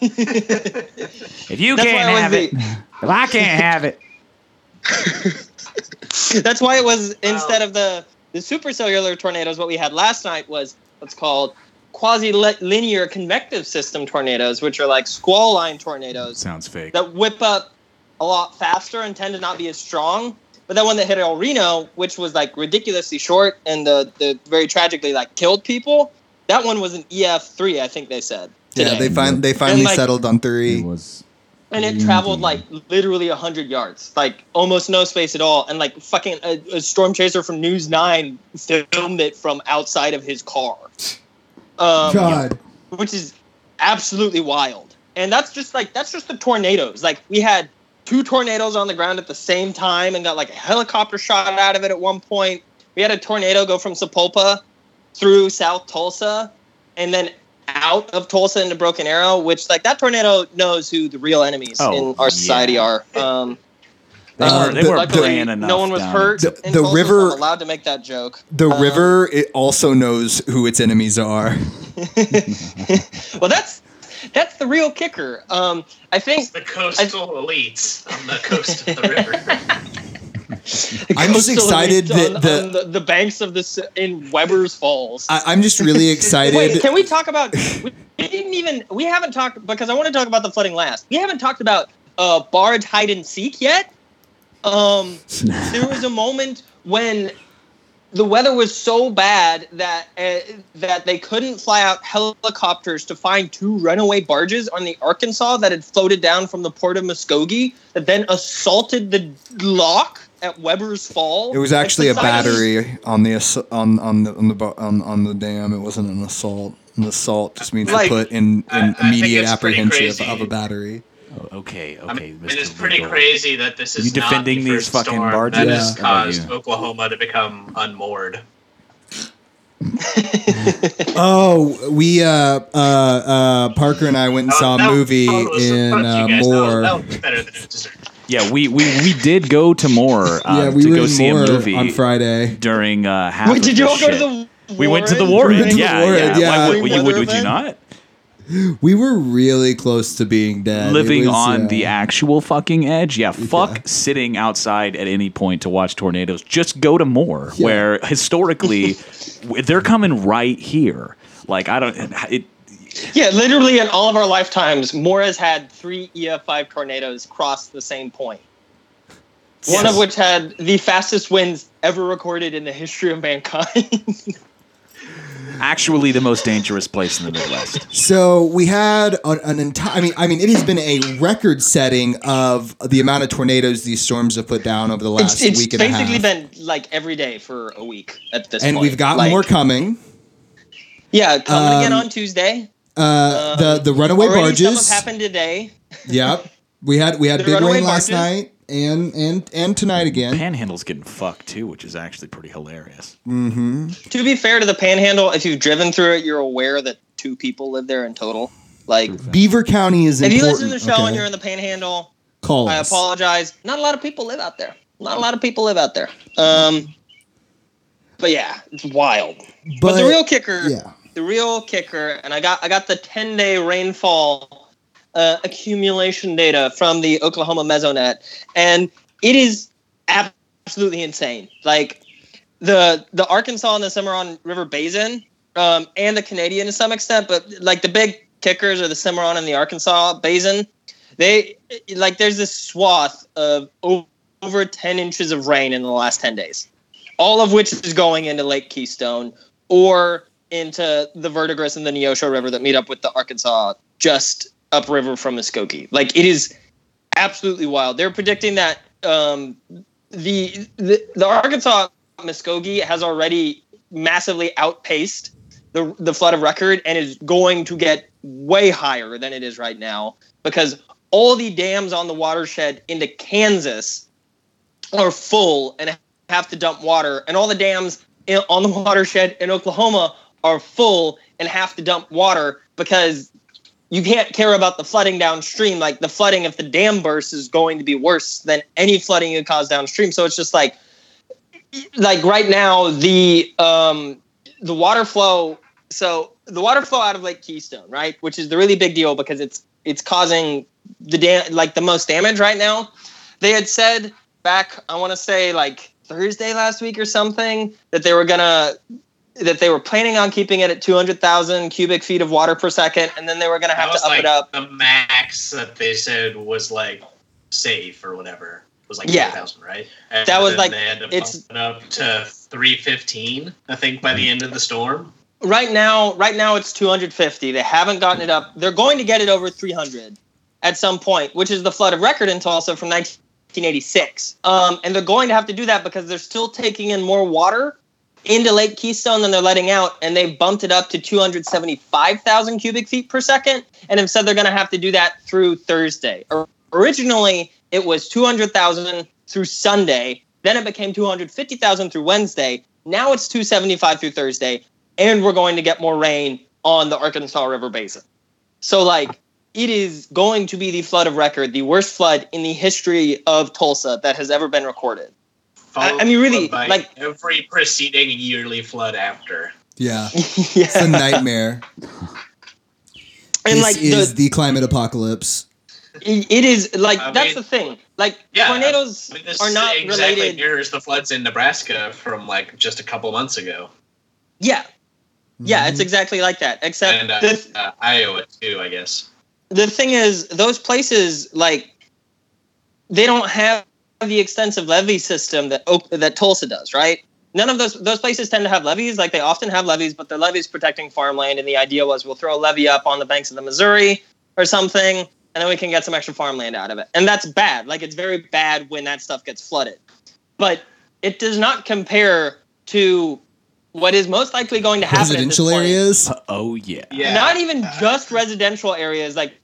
if you That's can't have it, the- if I can't have it, That's why it was instead of the the supercellular tornadoes, what we had last night was what's called quasi-linear convective system tornadoes, which are like squall line tornadoes sounds fake. that whip up a lot faster and tend to not be as strong. But that one that hit El Reno, which was like ridiculously short and the, the very tragically like killed people, that one was an EF three, I think they said. Yeah, they fin- they finally like- settled on three. It was and it traveled like literally 100 yards. Like almost no space at all. And like fucking a, a storm chaser from news 9 filmed it from outside of his car. Um, God, which is absolutely wild. And that's just like that's just the tornadoes. Like we had two tornadoes on the ground at the same time and got like a helicopter shot out of it at one point. We had a tornado go from sapulpa through south tulsa. And then out of tulsa into broken arrow which like that tornado knows who the real enemies Oh, in our society yeah. are um They Uh, were, they the- were luckily, enough. no one was down hurt. The- in the Tulsa, so river- I'm allowed to make that joke. the Um, river it also knows who its enemies are. well, that's that's the real kicker. Um, I think the coastal elites on the coast of the river. I'm just excited that on, the- on the, the banks of the s- in Webbers Falls. I, I'm just really excited. Wait, can we talk about? We didn't even. We haven't talked because I want to talk about the flooding last. We haven't talked about uh, barge hide and seek yet. Um, there was a moment when the weather was so bad that uh, that they couldn't fly out helicopters to find two runaway barges on the Arkansas that had floated down from the port of Muskogee that then assaulted the lock at Webbers Fall. It was actually a battery on the ass- on on the on the bo- on, on the dam. It wasn't an assault. An assault just means Like- to put in, I- I immediate it's apprehension of, of a battery. Oh, okay, okay. I mean, Mr. it's pretty Legal. crazy that this is You defending not the these first fucking storm barges? that Yeah. has caused? Oklahoma to become unmoored. Oh, we uh uh uh Parker and I went and saw a That- that movie was- in fuck you uh, guys. That was- Moore. That was better than it deserved. Yeah, we, we, we did go to Moore uh, yeah, we to were go in see Moore a movie on Friday. during uh, half Wait, of did you this all go to shit. the? We went to the Warren? Warren. went to the yeah, Warren, yeah. yeah. Why would, would you, would, would you not? We were really close to being dead. Living was, on uh, the actual fucking edge. Yeah, fuck sitting outside at any point to watch tornadoes. Just go to Moore, Yeah. where historically they're coming right here. Like I don't. It, Yeah, literally in all of our lifetimes, Moore has had three EF5 tornadoes cross the same point. One of which had the fastest winds ever recorded in the history of mankind. actually the most dangerous place in the Midwest. So we had an, an entire. I mean, I mean, it has been a record-setting of the amount of tornadoes these storms have put down over the last it's it's week and a half. It's basically been like every day for a week at this and point. And we've got Like, more coming. Yeah, coming again Um, on Tuesday. Uh, the the runaway barges. some have happened today. Yep, we had we had The big runaway rain last barges. night and and and tonight again. Panhandle's getting fucked too, which is actually pretty hilarious. To be fair to the Panhandle, if you've driven through it, you're aware that two people live there in total. Like, Beaver County is in if you important. listen to the show okay? and you're in the Panhandle, Call I us. apologize. Not a lot of people live out there. Not a lot of people live out there. Um, but yeah, it's wild. But, the real kicker, yeah. The real kicker, and I got I got the 10 day rainfall uh, accumulation data from the Oklahoma Mesonet, and it is absolutely insane. Like the the Arkansas and the Cimarron River Basin, um, and the Canadian to some extent, but like the big kickers are the Cimarron and the Arkansas Basin. They like there's this swath of over 10 inches of rain in the last 10 days, all of which is going into Lake Keystone or into the Verdigris and the Neosho River that meet up with the Arkansas just upriver from Muskogee. Like it is absolutely wild. They're predicting that um, the, the the Arkansas Muskogee has already massively outpaced the the flood of record and is going to get way higher than it is right now because all the dams on the watershed into Kansas are full and have to dump water, and all the dams in, on the watershed in Oklahoma are full and have to dump water because you can't care about the flooding downstream. Like the flooding, if the dam bursts, is going to be worse than any flooding you cause downstream. So it's just like, like right now, the um, the water flow. So the water flow out of Lake Keystone, right, which is the really big deal because it's it's causing the dam like the most damage right now. They had said back, I want to say like Thursday last week or something, that they were gonna that they were planning on keeping it at 200,000 cubic feet of water per second, and then they were gonna have to up like it up. the max that they said was like safe or whatever. Was like Yeah. 2,000, right? And That was like- to it's- up to 315, I think, by the end of the storm. Right now, right now it's 250. They haven't gotten it up. They're going to get it over 300 at some point, which is the flood of record in Tulsa from 1986. Um, and they're going to have to do that because they're still taking in more water into Lake Keystone than they're letting out, and they've bumped it up to 275,000 cubic feet per second, and have said they're going to have to do that through Thursday. Or- Originally, it was 200,000 through Sunday. Then it became 250,000 through Wednesday. Now it's 275 through Thursday, and we're going to get more rain on the Arkansas River Basin. So, like, it is going to be the flood of record, the worst flood in the history of Tulsa that has ever been recorded. I- I mean, really, by like- every preceding yearly flood after. Yeah, it's a nightmare. And this like is the, the climate apocalypse. it, it is like I that's mean- the thing. Like Yeah, tornadoes I mean, this are not exactly related. mirrors the floods in Nebraska from like just a couple months ago, Yeah, yeah, it's exactly like that. Except and uh, the uh, Iowa too, I guess. the thing is, those places like they don't have the extensive levee system that Oak, that Tulsa does, right? None of those those places tend to have levees. Like they often have levees, but the levees protecting farmland. And the idea was we'll throw a levee up on the banks of the Missouri or something, and then we can get some extra farmland out of it. And that's bad. Like it's very bad when that stuff gets flooded. But it does not compare to what is most likely going to happen. at this Residential point. areas. Oh yeah. Yeah, Not even uh, just residential areas, like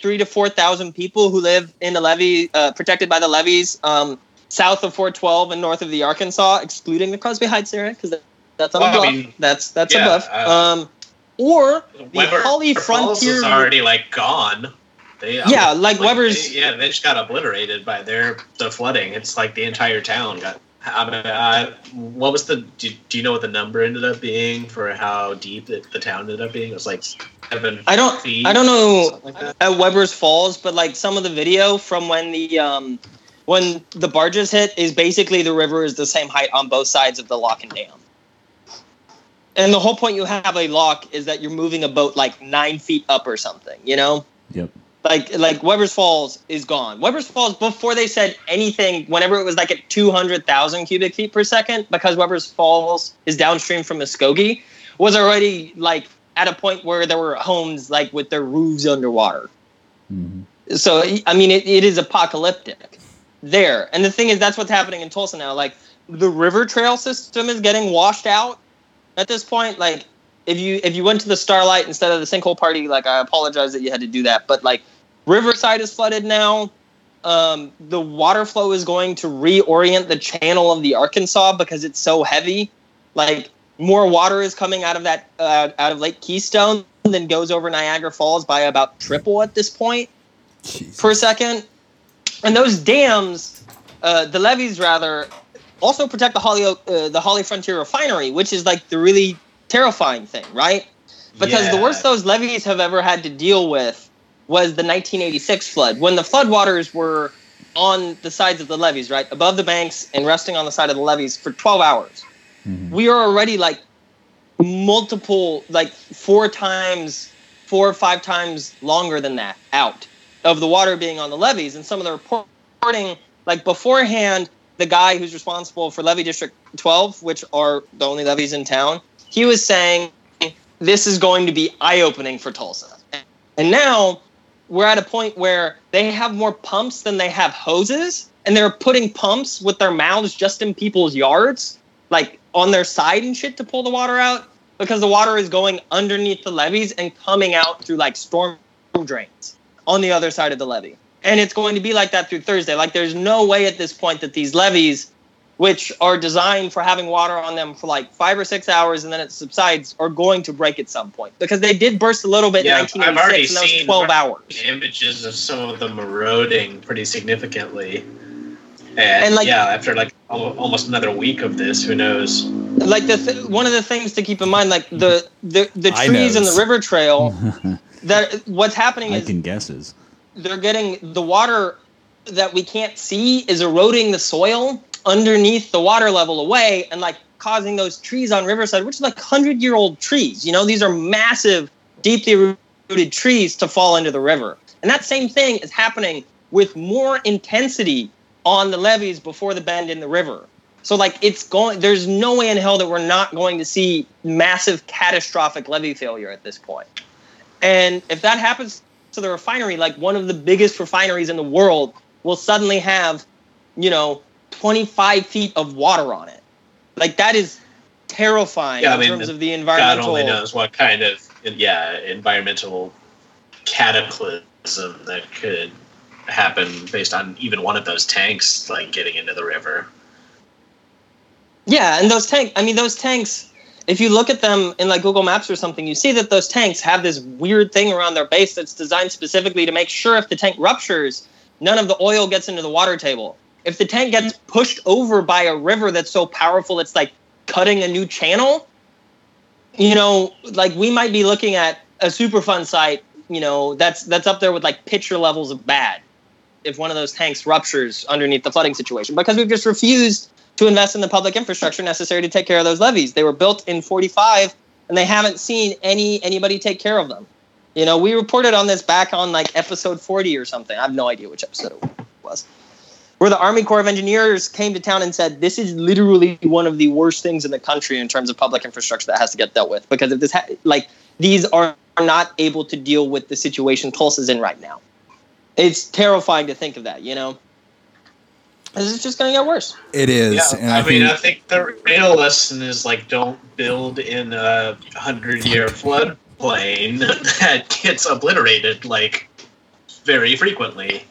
three to four thousand people who live in the levee, uh, protected by the levees, um, south of 412 and north of the Arkansas, excluding the Crosby Heights area, because that's on Well, I bluff. mean, that's that's yeah, above. uh, um, or the Weber Holly Falls Frontier. is already like gone. They, Yeah, like Webbers- they- yeah, they just got obliterated by their the flooding. It's like the entire town got. I mean, uh, what was the? Do, do you know what the number ended up being for how deep it, the town ended up being? It was like seven. I don't. feet, I don't know like at Webbers Falls, but like some of the video from when the um, when the barges hit is basically the river is the same height on both sides of the lock and dam. And the whole point you have a lock is that you're moving a boat like nine feet up or something, you know? Yep. Like like Webbers Falls is gone. Webbers Falls before they said anything, whenever it was like at two hundred thousand cubic feet per second, because Webbers Falls is downstream from Muskogee, was already like at a point where there were homes like with their roofs underwater. Mm-hmm. So I mean, it, it is apocalyptic there. And the thing is, that's what's happening in Tulsa now. Like the river trail system is getting washed out at this point. Like if you if you went to the Starlight instead of the sinkhole party, like I apologize that you had to do that, but like Riverside is flooded now. Um, the water flow is going to reorient the channel of the Arkansas because it's so heavy. Like more water is coming out of that uh, out of Lake Keystone than goes over Niagara Falls by about triple at this point Jeez. per second. And those dams, uh, the levees rather, also protect the Holly uh, the Holly Frontier Refinery, which is like the really terrifying thing, right? Because the worst those levees have ever had to deal with was the 1986 flood, when the floodwaters were on the sides of the levees, right, above the banks and resting on the side of the levees for 12 hours. Mm-hmm. We are already like multiple, like four times, four or five times longer than that out of the water being on the levees. And some of the reporting, like beforehand, the guy who's responsible for Levee District 12, which are the only levees in town, he was saying this is going to be eye opening for Tulsa. And now we're at a point where they have more pumps than they have hoses, and they're putting pumps with their mouths just in people's yards, like on their side and shit to pull the water out because the water is going underneath the levees and coming out through like storm drains on the other side of the levee. And it's going to be like that through Thursday. Like there's no way at this point that these levees, which are designed for having water on them for like five or six hours and then it subsides, are going to break at some point. Because they did burst a little bit Yeah, in I've already 1986 and that was seen 12 hours. images of some of them eroding pretty significantly. And, And, like- yeah, after like almost another week of this, who knows? like the th- one of the things to keep in mind like the the, the trees in the river trail that what's happening I is can guesses. they're getting the water that we can't see is eroding the soil underneath the water level away and like causing those trees on riverside which is like 100 year old trees you know? These are massive deeply rooted trees to fall into the river. And that same thing is happening with more intensity on the levees before the bend in the river. So like it's going there's no way in hell that we're not going to see massive catastrophic levee failure at this point. And if that happens to the refinery, like one of the biggest refineries in the world will suddenly have, you know, 25 feet of water on it. Like that is terrifying Yeah, I in mean, terms of the environmental. God only knows what kind of yeah environmental cataclysm that could happen based on even one of those tanks like getting into the river. Yeah, and those tank I mean those tanks if you look at them in like Google Maps or something, you see that those tanks have this weird thing around their base that's designed specifically to make sure if the tank ruptures, none of the oil gets into the water table. If the tank gets pushed over by a river that's so powerful it's like cutting a new channel, you know, like we might be looking at a Superfund site you know that's that's up there with like Picher levels of bad. If one of those tanks ruptures underneath the flooding situation, because we've just refused to invest in the public infrastructure necessary to take care of those levees. They were built in 45 and they haven't seen any anybody take care of them. You know, we reported on this back on like episode 40 or something. I have no idea which episode it was. Where the Army Corps of Engineers came to town and said, This is literally one of the worst things in the country in terms of public infrastructure that has to get dealt with. Because if this, ha- like, these are not able to deal with the situation Tulsa's in right now. It's terrifying to think of that, you know? This is just going to get worse. It is. Yeah, and I, mean, think- I think the real lesson is like don't build in a hundred-year floodplain that gets obliterated like very frequently.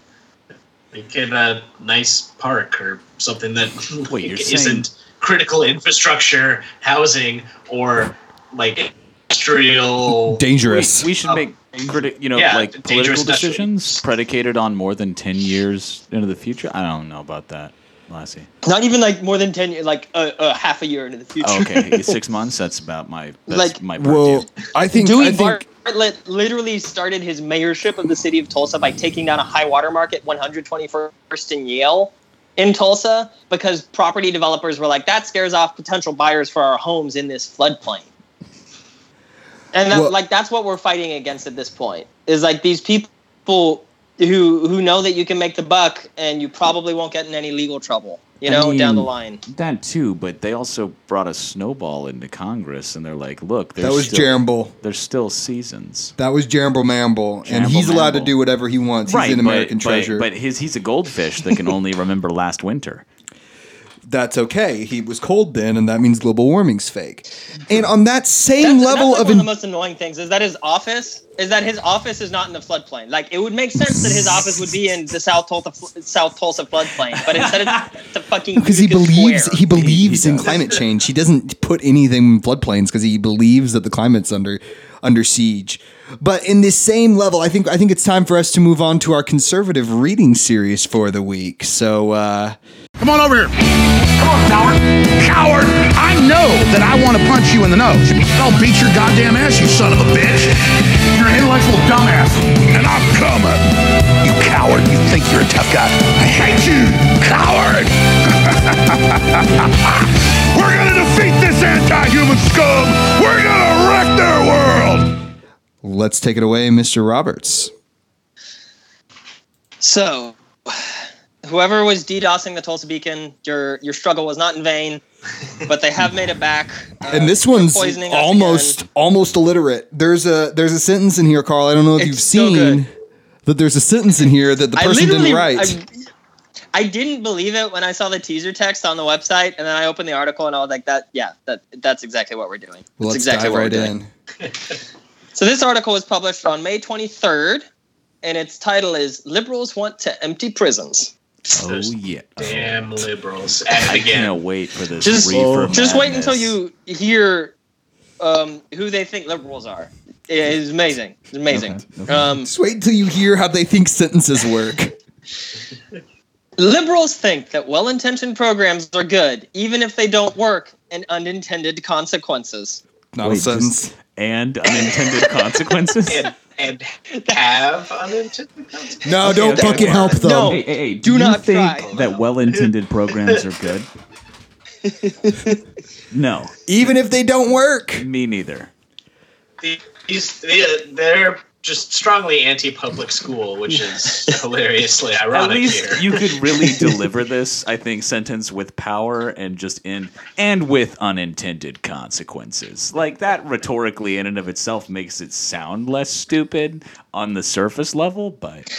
Like in a nice park or something that Wait, you're like, saying- isn't critical infrastructure, housing, or like industrial. dangerous. We, we should make criti- you know Yeah, like political especially. decisions predicated on more than 10 years into the future. I don't know about that, Lassie. Not even like more than 10 years, like a, a half a year into the future. Oh, okay, 6 months that's about my that's Like- my purview. well, I think. Dewey I think Bartlett literally started his mayorship of the city of Tulsa by taking down a high water mark at 121st and Yale in Tulsa because property developers were like, that scares off potential buyers for our homes in this floodplain. And that, Well- like that's what we're fighting against at this point is like these people who who know that you can make the buck and you probably won't get in any legal trouble, you I know, down the line. That too, but they also brought a snowball into Congress, and they're like, "Look, there's that was still, Jeremble. There's still seasons, That was Jeremble Mamble, and Jeremble he's allowed to do whatever he wants. He's an American but, treasure. But, but his he's a goldfish that can only remember last winter. That's okay. He was cold then, and that means global warming's fake. And on that same That's, level that's like of one in- of the most annoying things is that his office is that his office is not in the floodplain. Like it would make sense that his office would be in the South Tulsa South Tulsa floodplain, but instead it's, the fucking because he believes square. he believes He in climate change. He doesn't put anything in floodplains because he believes that the climate's under under siege. But in this same level, I think I think it's time for us to move on to our conservative reading series for the week. So uh, Come on over here. Come on, coward. Coward! I know that I want to punch you in the nose. I'll beat your goddamn ass, you son of a bitch. You're an intellectual dumbass. And I'm coming. You coward. You think you're a tough guy. I hate you, coward. We're gonna defeat this anti-human scum. We're gonna wreck their world. Let's take it away, Mr. Roberts. So, whoever was DDoSing the Tulsa Beacon, your your struggle was not in vain, but they have made it back. Uh, And this one's poisoning almost almost illiterate. There's a there's a sentence in here, Carl. I don't know if It's you've so seen good. that there's a sentence in here that the person didn't write. I, I didn't believe it when I saw the teaser text on the website, and then I opened the article and I was like, "That, yeah, that that's exactly what we're doing. That's Let's exactly dive what right we're doing." in. So this article was published on May 23rd, and its title is "Liberals Want to Empty Prisons." Oh Those yeah, Damn liberals at I again. can't wait for this. Just, reefer just wait until you hear um, who they think liberals are. It's amazing. It's amazing. Okay, okay. Um, Just wait until you hear how they think sentences work. Liberals think that well intentioned programs are good, even if they don't work, and unintended consequences. Not Wait, a sentence. just- and unintended consequences. and, and have unintended consequences. No, Okay, don't okay, fucking help them. No. Hey, hey, hey, Do you not think try. that well-intended programs are good? no, Even if they don't work. me neither. These, they- they're just strongly anti-public school, which is hilariously ironic. At ironic least here. you could really deliver this, I think, sentence with power and just in and with unintended consequences. Like that rhetorically in and of itself makes it sound less stupid on the surface level, but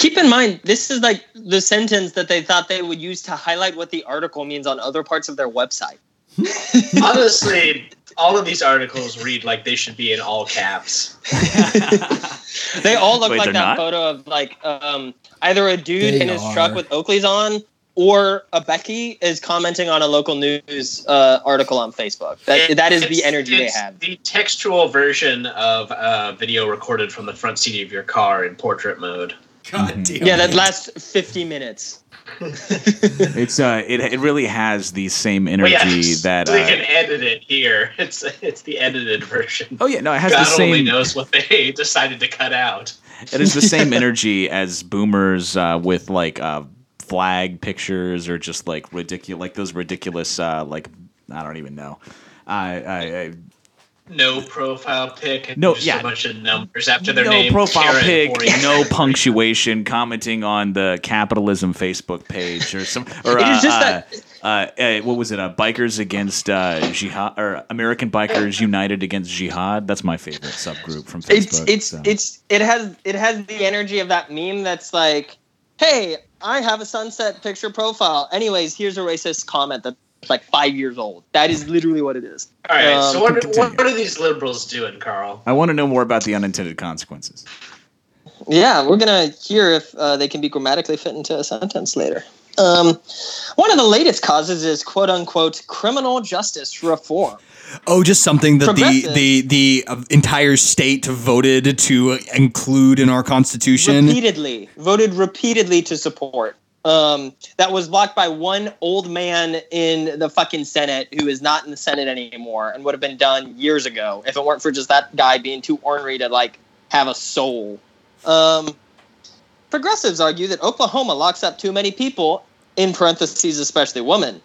Keep in mind, this is like the sentence that they thought they would use to highlight what the article means on other parts of their website. Honestly, all of these articles read like they should be in all caps. They all look Wait, like that not? photo of like um, either a dude They in his are. truck with Oakley's on, or a Becky is commenting on a local news uh, article on Facebook. That, that is the energy they have. The textual version of uh, video recorded from the front seat of your car in portrait mode. God damn. Yeah, that last 50 minutes. It's uh, it it really has the same Well, energy yeah, that. they can Uh, edit it here. It's it's the edited version. oh yeah, no, it has God the only knows what they decided to cut out. It is the same energy as boomers uh, with like uh, flag pictures or just like ridiculous, like those ridiculous, uh, like I don't even know. I, I, I No profile pic. And No, just yeah. a bunch of numbers after their no name. profile Karen pic, no punctuation, commenting on the capitalism Facebook page or some or It uh, is just uh, that- uh, uh, what was it? Uh, bikers against uh, jihad or American bikers united against jihad. That's my favorite subgroup from Facebook. It's it's so. it's it has it has the energy of that meme that's like, "Hey, I have a sunset picture profile. Anyways, here's a racist comment that's like 5 years old." That is literally what it is. All right. Um, so what, continue. what are these liberals doing, Carl? I want to know more about the unintended consequences. Yeah, we're gonna hear if uh, they can be grammatically fit into a sentence later. Um, one of the latest causes is "quote unquote" criminal justice reform. Oh, just something that the the the uh, entire state voted to include in our constitution. repeatedly voted repeatedly to support. Um, that was blocked by one old man in the fucking Senate who is not in the Senate anymore and would have been done years ago if it weren't for just that guy being too ornery to like have a soul. Um, progressives argue that Oklahoma locks up too many people, in parentheses, especially women.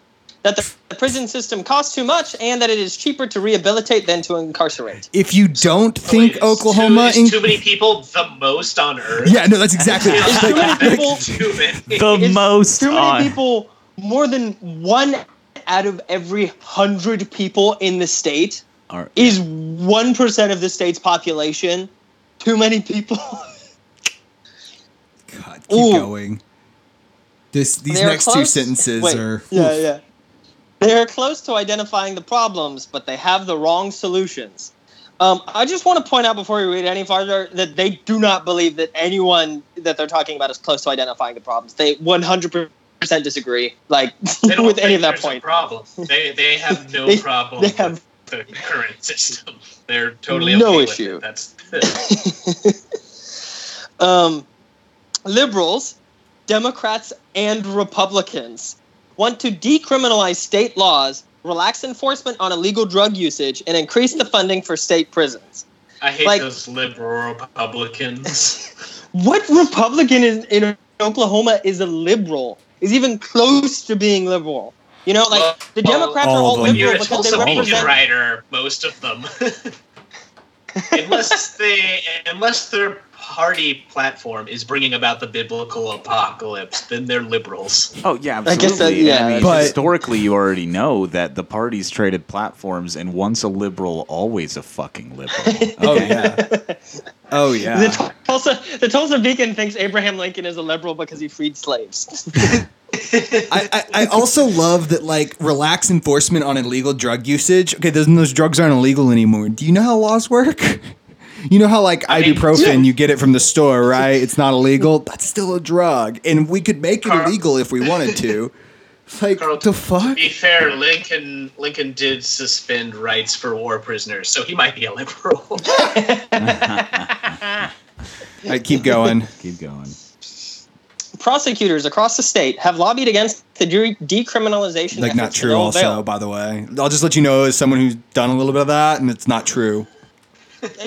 That the, the prison system costs too much, and that it is cheaper to rehabilitate than to incarcerate. If you don't Wait, think is Oklahoma, Too, is in- too many people the most on Earth. yeah, no, that's exactly. Feels too many people- too many. The It's most too many on. people more than one out of every hundred people in the state Are- is one percent of the state's population too many people God, keep Ooh. going. This these They next two sentences Wait, are. yeah yeah they are close to identifying the problems but they have the wrong solutions um, i just want to point out before we read any farther that they do not believe that anyone that they're talking about is close to identifying the problems they 100% disagree like with any of that point problem. They they have no They- problem they have- with the current system. They're totally No okay with issue. it. That's um, liberals, Democrats, and Republicans want to decriminalize state laws, relax enforcement on illegal drug usage, and increase the funding for state prisons. I hate Like- those liberal Republicans. What Republican in, in Oklahoma is a liberal? Is even close to being liberal? You know, like Well, the Democrats all are all them. when you're liberal a because they Tulsa Beacon represent. writer, most of them, unless they unless their party platform is bringing about the biblical apocalypse, then they're liberals. Oh yeah, I absolutely. guess that- yeah. I mean, But- historically, you already know that the parties traded platforms, and once a liberal, always a fucking liberal. Oh yeah. Oh yeah. The Tulsa, the Tulsa Beacon thinks Abraham Lincoln is a liberal because he freed slaves. I, I, I also love that like relax enforcement on illegal drug usage. Okay, those those drugs aren't illegal anymore. Do you know how laws work? You know how like I mean, ibuprofen, you get it from the store, right? It's not illegal. That's still a drug, and we could make it Carl- illegal if we wanted to. Like Carl, the To fuck? be fair, Lincoln Lincoln did suspend rights for war prisoners, so he might be a liberal. All right, keep going. Keep going. Prosecutors across the state have lobbied against the de- decriminalization. Like not true. Also, avail. by the way, I'll just let you know as someone who's done a little bit of that, and it's not true.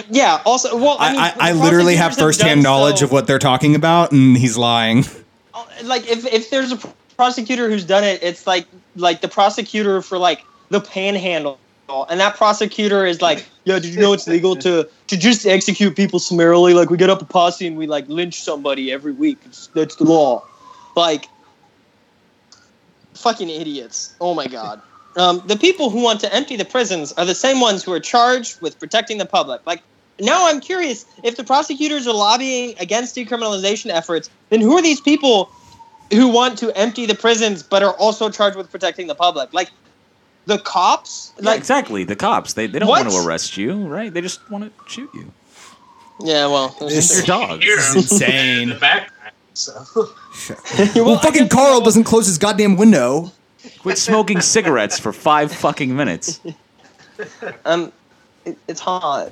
Yeah. Also, well, I, I, mean, I, I literally have firsthand done knowledge so- of what they're talking about, and he's lying. Oh, like, if if there's a prosecutor who's done it, it's like like the prosecutor for like the Panhandle, and that prosecutor is like, yeah, did you know it's legal to to just execute people summarily? Like, we get up a posse and we like lynch somebody every week. It's, that's the law. Like, fucking idiots. Oh my god. Um, the people who want to empty the prisons are the same ones who are charged with protecting the public. Like, now I'm curious if the prosecutors are lobbying against decriminalization efforts, then who are these people who want to empty the prisons but are also charged with protecting the public? Like, the cops? Yeah, exactly. The cops. They, they don't What? want to arrest you, right? They just want to shoot you. yeah, well, This- Your dog. You're in insane. the background. So Well, I fucking Carl doesn't close his goddamn window. Quit smoking cigarettes for five fucking minutes. Um, it, it's hot.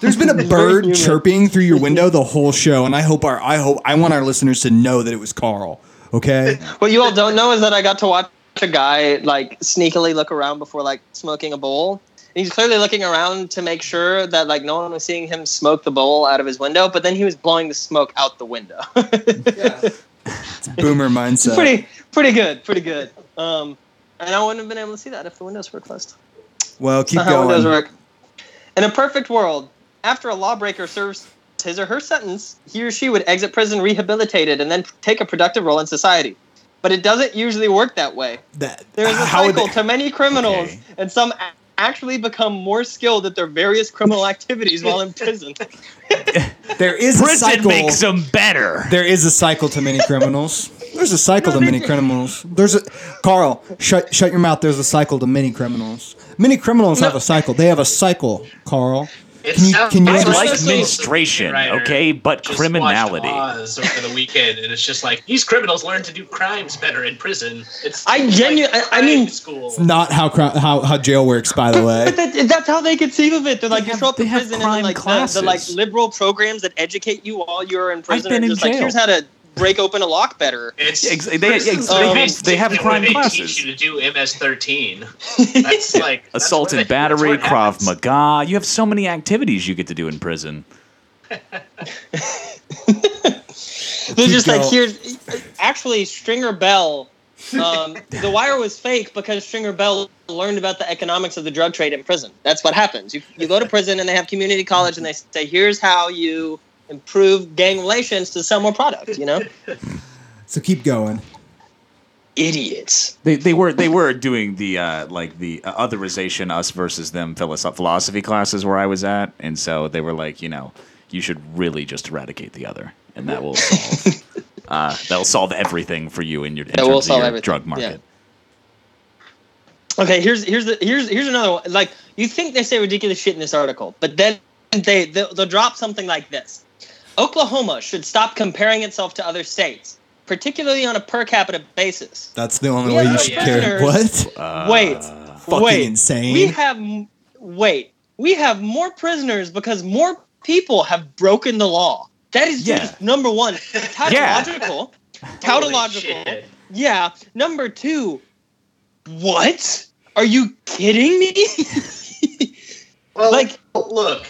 There's been a bird chirping through your window the whole show, and I hope our I hope I want our listeners to know that it was Carl. Okay. What you all don't know is that I got to watch a guy like sneakily look around before like smoking a bowl. And he's clearly looking around to make sure that like no one was seeing him smoke the bowl out of his window, but then he was blowing the smoke out the window. it's Boomer mindset. pretty pretty good, pretty good. Um, and I wouldn't have been able to see that if the windows were closed. well, keep Not how windows going. work. In a perfect world, after a lawbreaker serves his or her sentence, he or she would exit prison rehabilitated and then take a productive role in society. But it doesn't usually work that way. That There is a how cycle they- to many criminals, Okay. and some actually become more skilled at their various criminal activities while in prison. there is a Prison cycle. makes them better. There is a cycle to many criminals. There's a cycle to many criminals. There's a Carl. Shut shut your mouth. There's a cycle to many criminals. Many criminals have a cycle. They have a cycle, Carl. It Can you- sounds can you It's like like menstruation, writer okay, but just criminality. watched Oz over the weekend, and it's just like these criminals learn to do crimes better in prison. It's I like I- I mean- crime school. Not how how how jail works, by the way. But that, that's how they conceive of it. They're like, you show up they in have prison and crime then, like the, the like liberal programs that educate you while you're in prison I've been are in just like, jail. here's how to break open a lock better. It's Ex- they- prisons ex- they have- they have crime they classes. Teach you to do MS-13. That's like that's Assault where and they- that's battery, where it Krav. Maga. You have so many activities you get to do in prison. They're just like, go. here's actually Stringer Bell. Um, the wire was fake because Stringer Bell learned about the economics of the drug trade in prison. That's what happens. You, you go to prison and they have community college and they say, here's how you improve gang relations to sell more product. You know, So keep going. idiots. They, they were they were doing the uh, like the uh, otherization us versus them philosophy classes where I was at, and so they were like, you know, you should really just eradicate the other, and that will solve uh, that'll solve everything for you in your in That will terms of your everything, drug yeah. market. Okay, here's here's the here's here's another one. Like you think they say ridiculous shit in this article, but then they they'll, they'll drop something like this: Oklahoma should stop comparing itself to other states, particularly on a per capita basis. That's the only Yeah, way you should care. Prisoners- What? Uh, wait, fucking wait, insane. We have wait, we have more prisoners because more people have broken the law. That is Yeah. just number one. Tautological. Holy Tautological. shit. Yeah. Number two. What? Are you kidding me? Well, Like- look,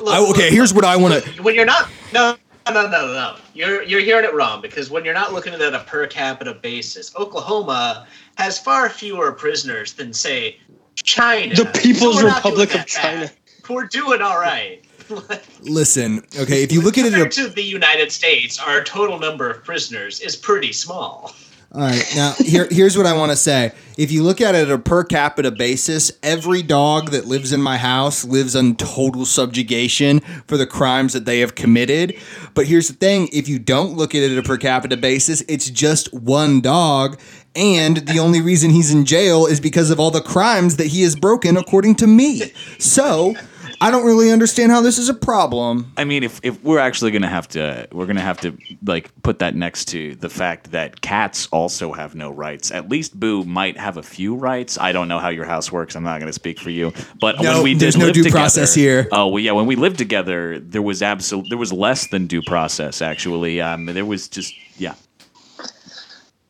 look. I- okay, look, here's what I want to. When you're not, no, no, no, no, no. You're you're hearing it wrong because when you're not looking at it on a per capita basis, Oklahoma has far fewer prisoners than say China. The People's So Republic of China. bad. We're doing all right. Listen, okay, if you look at it, to the United States, our total number of prisoners is pretty small. All right. Now, here, here's what I want to say. If you look at it at a per capita basis, every dog that lives in my house lives in total subjugation for the crimes that they have committed. But here's the thing: if you don't look at it at a per capita basis, it's just one dog. And the only reason he's in jail is because of all the crimes that he has broken, according to me. So, I don't really understand how this is a problem. I mean, if, if we're actually gonna have to, we're gonna have to like put that next to the fact that cats also have no rights. At least Boo might have a few rights. I don't know how your house works. I'm not gonna speak for you. But No, when we did there's no live due together, process here. Oh well, yeah. When we lived together, there was absolute, there was less than due process. Actually, um, there was just yeah.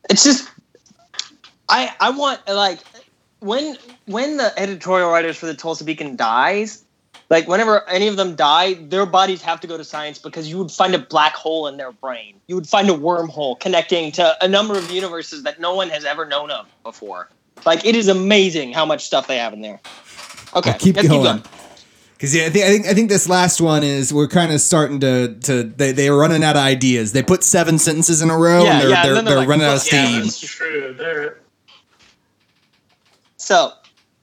it's just I I want like when when the editorial writers for the Tulsa Beacon dies, like whenever any of them die, their bodies have to go to science because you would find a black hole in their brain. You would find a wormhole connecting to a number of universes that no one has ever known of before. Like it is amazing how much stuff they have in there. Okay, keep let's going. Because yeah, I think, I think I think this last one is we're kind of starting to to they they're running out of ideas. They put seven sentences in a row Yeah, and they're yeah, they're, and they're, they're like, running out of "Fuck Yeah, steam. that's true. They're, So,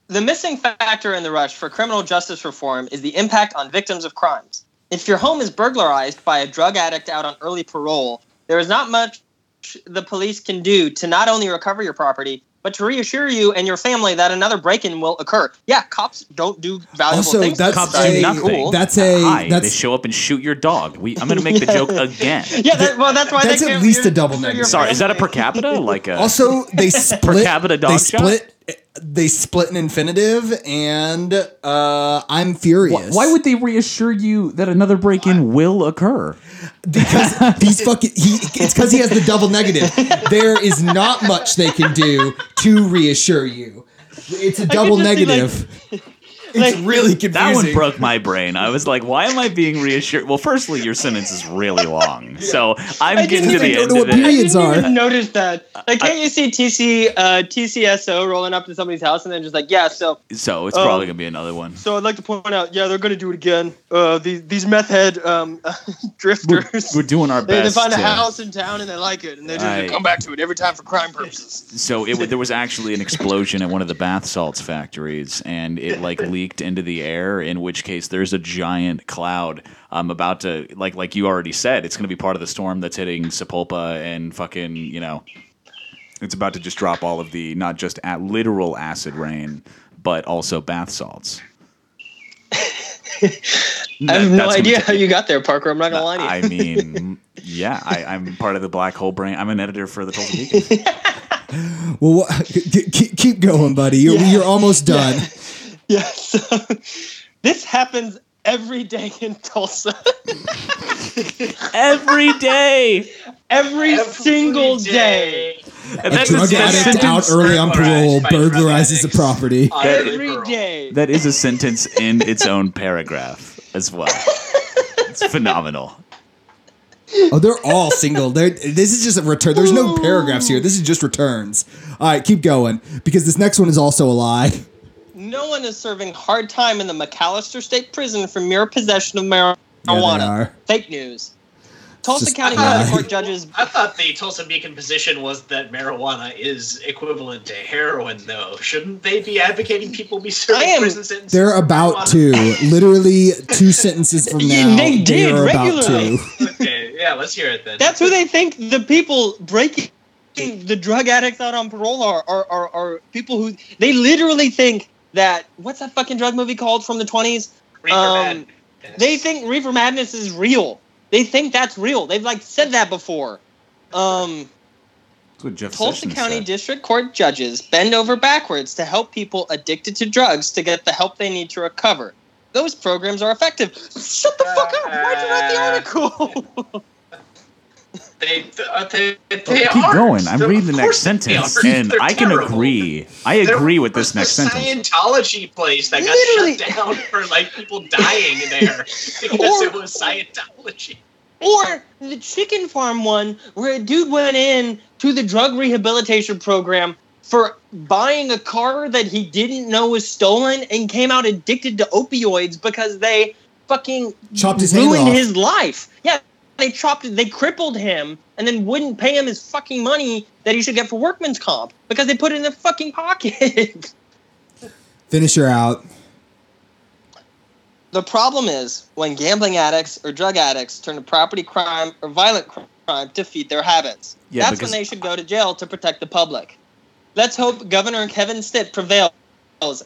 the missing factor in the rush for criminal justice reform is the impact on victims of crimes. If your home is burglarized by a drug addict out on early parole, there is not much the police can do to not only recover your property, but to reassure you and your family that another break-in will occur. Yeah, cops don't do valuable Also, things. that's Cops a- do nothing. Cool. That's a Hi, they show up and shoot your dog. We, I'm gonna make the joke again. yeah, that, well, that's why That's they at can't least a double negative. Sorry, is that a per capita? Like a also they split per capita dog they shot? split they split an infinitive, and uh, I'm furious. why would they reassure you that another break-in will occur? because he's fucking he it's because he has the double negative there is not much they can do to reassure you. It's a double just see, like- negative it's like- really confusing That one broke my brain. I was like, why am I being reassured? Well, firstly, your sentence is really long. So I'm I getting to the end of it. period- Periods I didn't are. notice that. Like, can't you see TC uh, TCSO rolling up to somebody's house and then just like, yeah, so So it's Oh. probably going to be another one. so I'd like to point out, yeah, they're gonna do it again. Uh, these these meth head um, drifters. We're doing our they, they best. find a house in town and they like it, and they just I- come back to it every time for crime purposes. So it, there was actually an explosion at one of the bath salts factories, and it like leaked into the air. In which case, there's a giant cloud. um, about to like like you already said, it's going to be part of the storm that's hitting Sapulpa and fucking you know, it's about to just drop all of the not just at literal acid rain, but also bath salts. I have no idea how you got there, Parker. I'm not gonna lie to you. I mean, yeah, I, I'm part of the black hole brain. I'm an editor for the Tulsa Beacon. Well, what, keep, keep going, buddy. You're, you're almost done. Yeah, so this happens every day in Tulsa. Every day. every, Every single day. And A that drug a addict sentence- out early on parole burglarized by drug burglarizes a property. on early Every parole. day. That is a sentence in its own paragraph as well. It's phenomenal. Oh, they're all single. They're, this is just a return. There's no paragraphs here. This is just returns. All right, keep going because this next one is also a lie. No one is serving hard time in the McAlester State Prison for mere possession of marijuana. are. Fake news. Tulsa Just County lie. Court judges I thought the Tulsa Beacon position was that marijuana is equivalent to heroin, though. Shouldn't they be advocating people be serving am- prison sentences? They're about to. Literally two sentences from Yeah, now. they did are about regularly. to. Okay, yeah, let's hear it then. That's who they think the people breaking the drug addicts out on parole are, are, are, are people who they literally think that what's that fucking drug movie called from the 20s? Reaper um, They think Reefer Madness is real. They think that's real. They've like said that before. Um, That's what Jeff Tulsa Sessions County said. District Court judges bend over backwards to help people addicted to drugs to get the help they need to recover. Those programs are effective. Shut the fuck up! Why'd you write the article? They, uh, they, they Keep are. going. I'm reading the next course they sentence, and They're I can terrible. agree. I They're agree with this the next sentence. Scientology place that got Literally. shut down for like people dying there because Or- it was Scientology. Or the chicken farm one, where a dude went in to the drug rehabilitation program for buying a car that he didn't know was stolen and came out addicted to opioids because they fucking Chopped his hand ruined off. his life. Yeah, they chopped, they crippled him, and then wouldn't pay him his fucking money that he should get for workman's comp because they put it in their fucking pocket. Finish her out. The problem is when gambling addicts or drug addicts turn to property crime or violent crime to feed their habits. Yeah, That's when they should go to jail to protect the public. Let's hope Governor Kevin Stitt prevails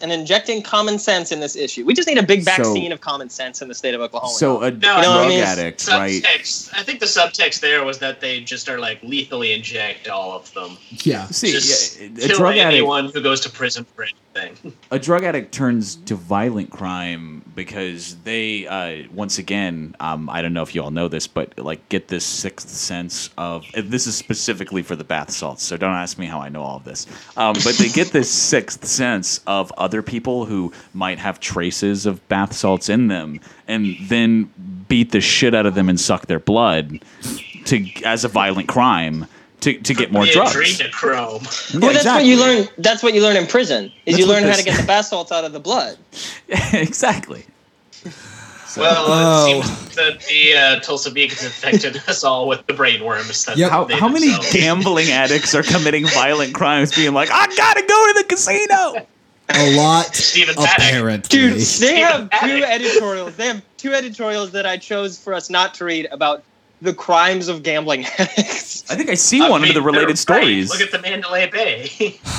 in injecting common sense in this issue. We just need a big So- vaccine of common sense in the state of Oklahoma. So a No, drug you know what I mean? addict, right? I think the subtext there was that they just are like lethally inject all of them. Yeah. See, just yeah, a kill drug addict, anyone who goes to prison for anything. a drug addict turns to violent crime because they, uh, once again, um, I don't know if you all know this, but like get this sixth sense of this is specifically for the bath salts. So don't ask me how I know all of this. Um, but they get this sixth sense of other people who might have traces of bath salts in them, and then beat the shit out of them and suck their blood to as a violent crime. To, to get more the drugs. adrenochrome. Yeah, well, that's what you learn. That's what you learn in prison. Is That's you learn how to get the bath salts out of the blood. exactly. Well, Oh. it seems that the uh, Tulsa Beacons infected us all with the brainworms. That Yep. How, how many gambling addicts are committing violent crimes being like, I gotta go to the casino? A lot, Stephen Paddock. apparently. Dude, they Stephen have two editorials. They have two editorials that I chose for us not to read about the crimes of gambling addicts. I think I see I one mean, of the they're related right. stories. Look at the Mandalay Bay.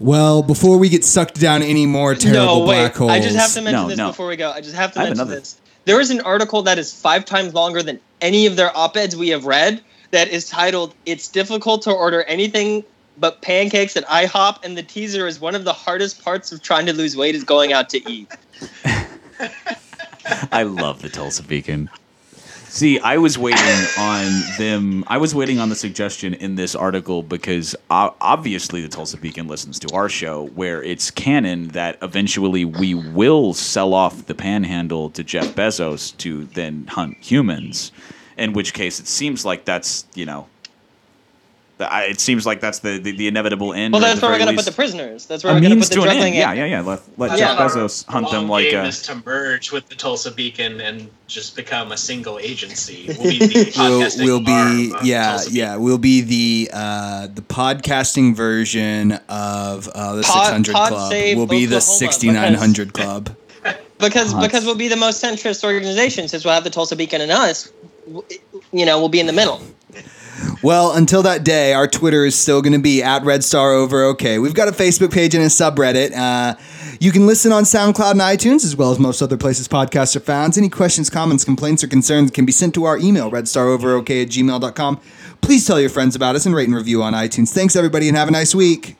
Well, before we get sucked down any more terrible no, wait. black holes, I just have to mention No, this no. before we go. I just have to I mention another. this. There is an article that is five times longer than any of their op-eds we have read that is titled "It's difficult to order anything but pancakes at IHOP, and the teaser is one of the hardest parts of trying to lose weight is going out to eat. I love the Tulsa Beacon. See, I was waiting on them. I was waiting on the suggestion in this article because obviously the Tulsa Beacon listens to our show, where it's canon that eventually we will sell off the panhandle to Jeff Bezos to then hunt humans. In which case, it seems like that's you know, I- it seems like that's the the, the inevitable end. Well, that's where we're gonna put the prisoners. That's where we're gonna means put the to an drug end. in. Yeah, yeah, yeah. Let, let That's Jeff our Bezos hunt them like game a. is to merge with the Tulsa Beacon and just become a single agency. We'll be the We'll, we'll be yeah yeah we'll be the uh, the podcasting version of uh, the Pod- 600 Pod Club. We'll be the 6900 Club. because Pods. because we'll be the most centrist organization since we'll have the Tulsa Beacon and us. You know, we'll be in the middle. Well, until that day, our Twitter is still going to be at Red Star Over OK. We've got a Facebook page and a subreddit. Uh, you can listen on SoundCloud and iTunes, as well as most other places podcasts are found. Any questions, comments, complaints, or concerns can be sent to our email, redstaroverok at gmail.com. Please tell your friends about us and rate and review on iTunes. Thanks, everybody, and have a nice week.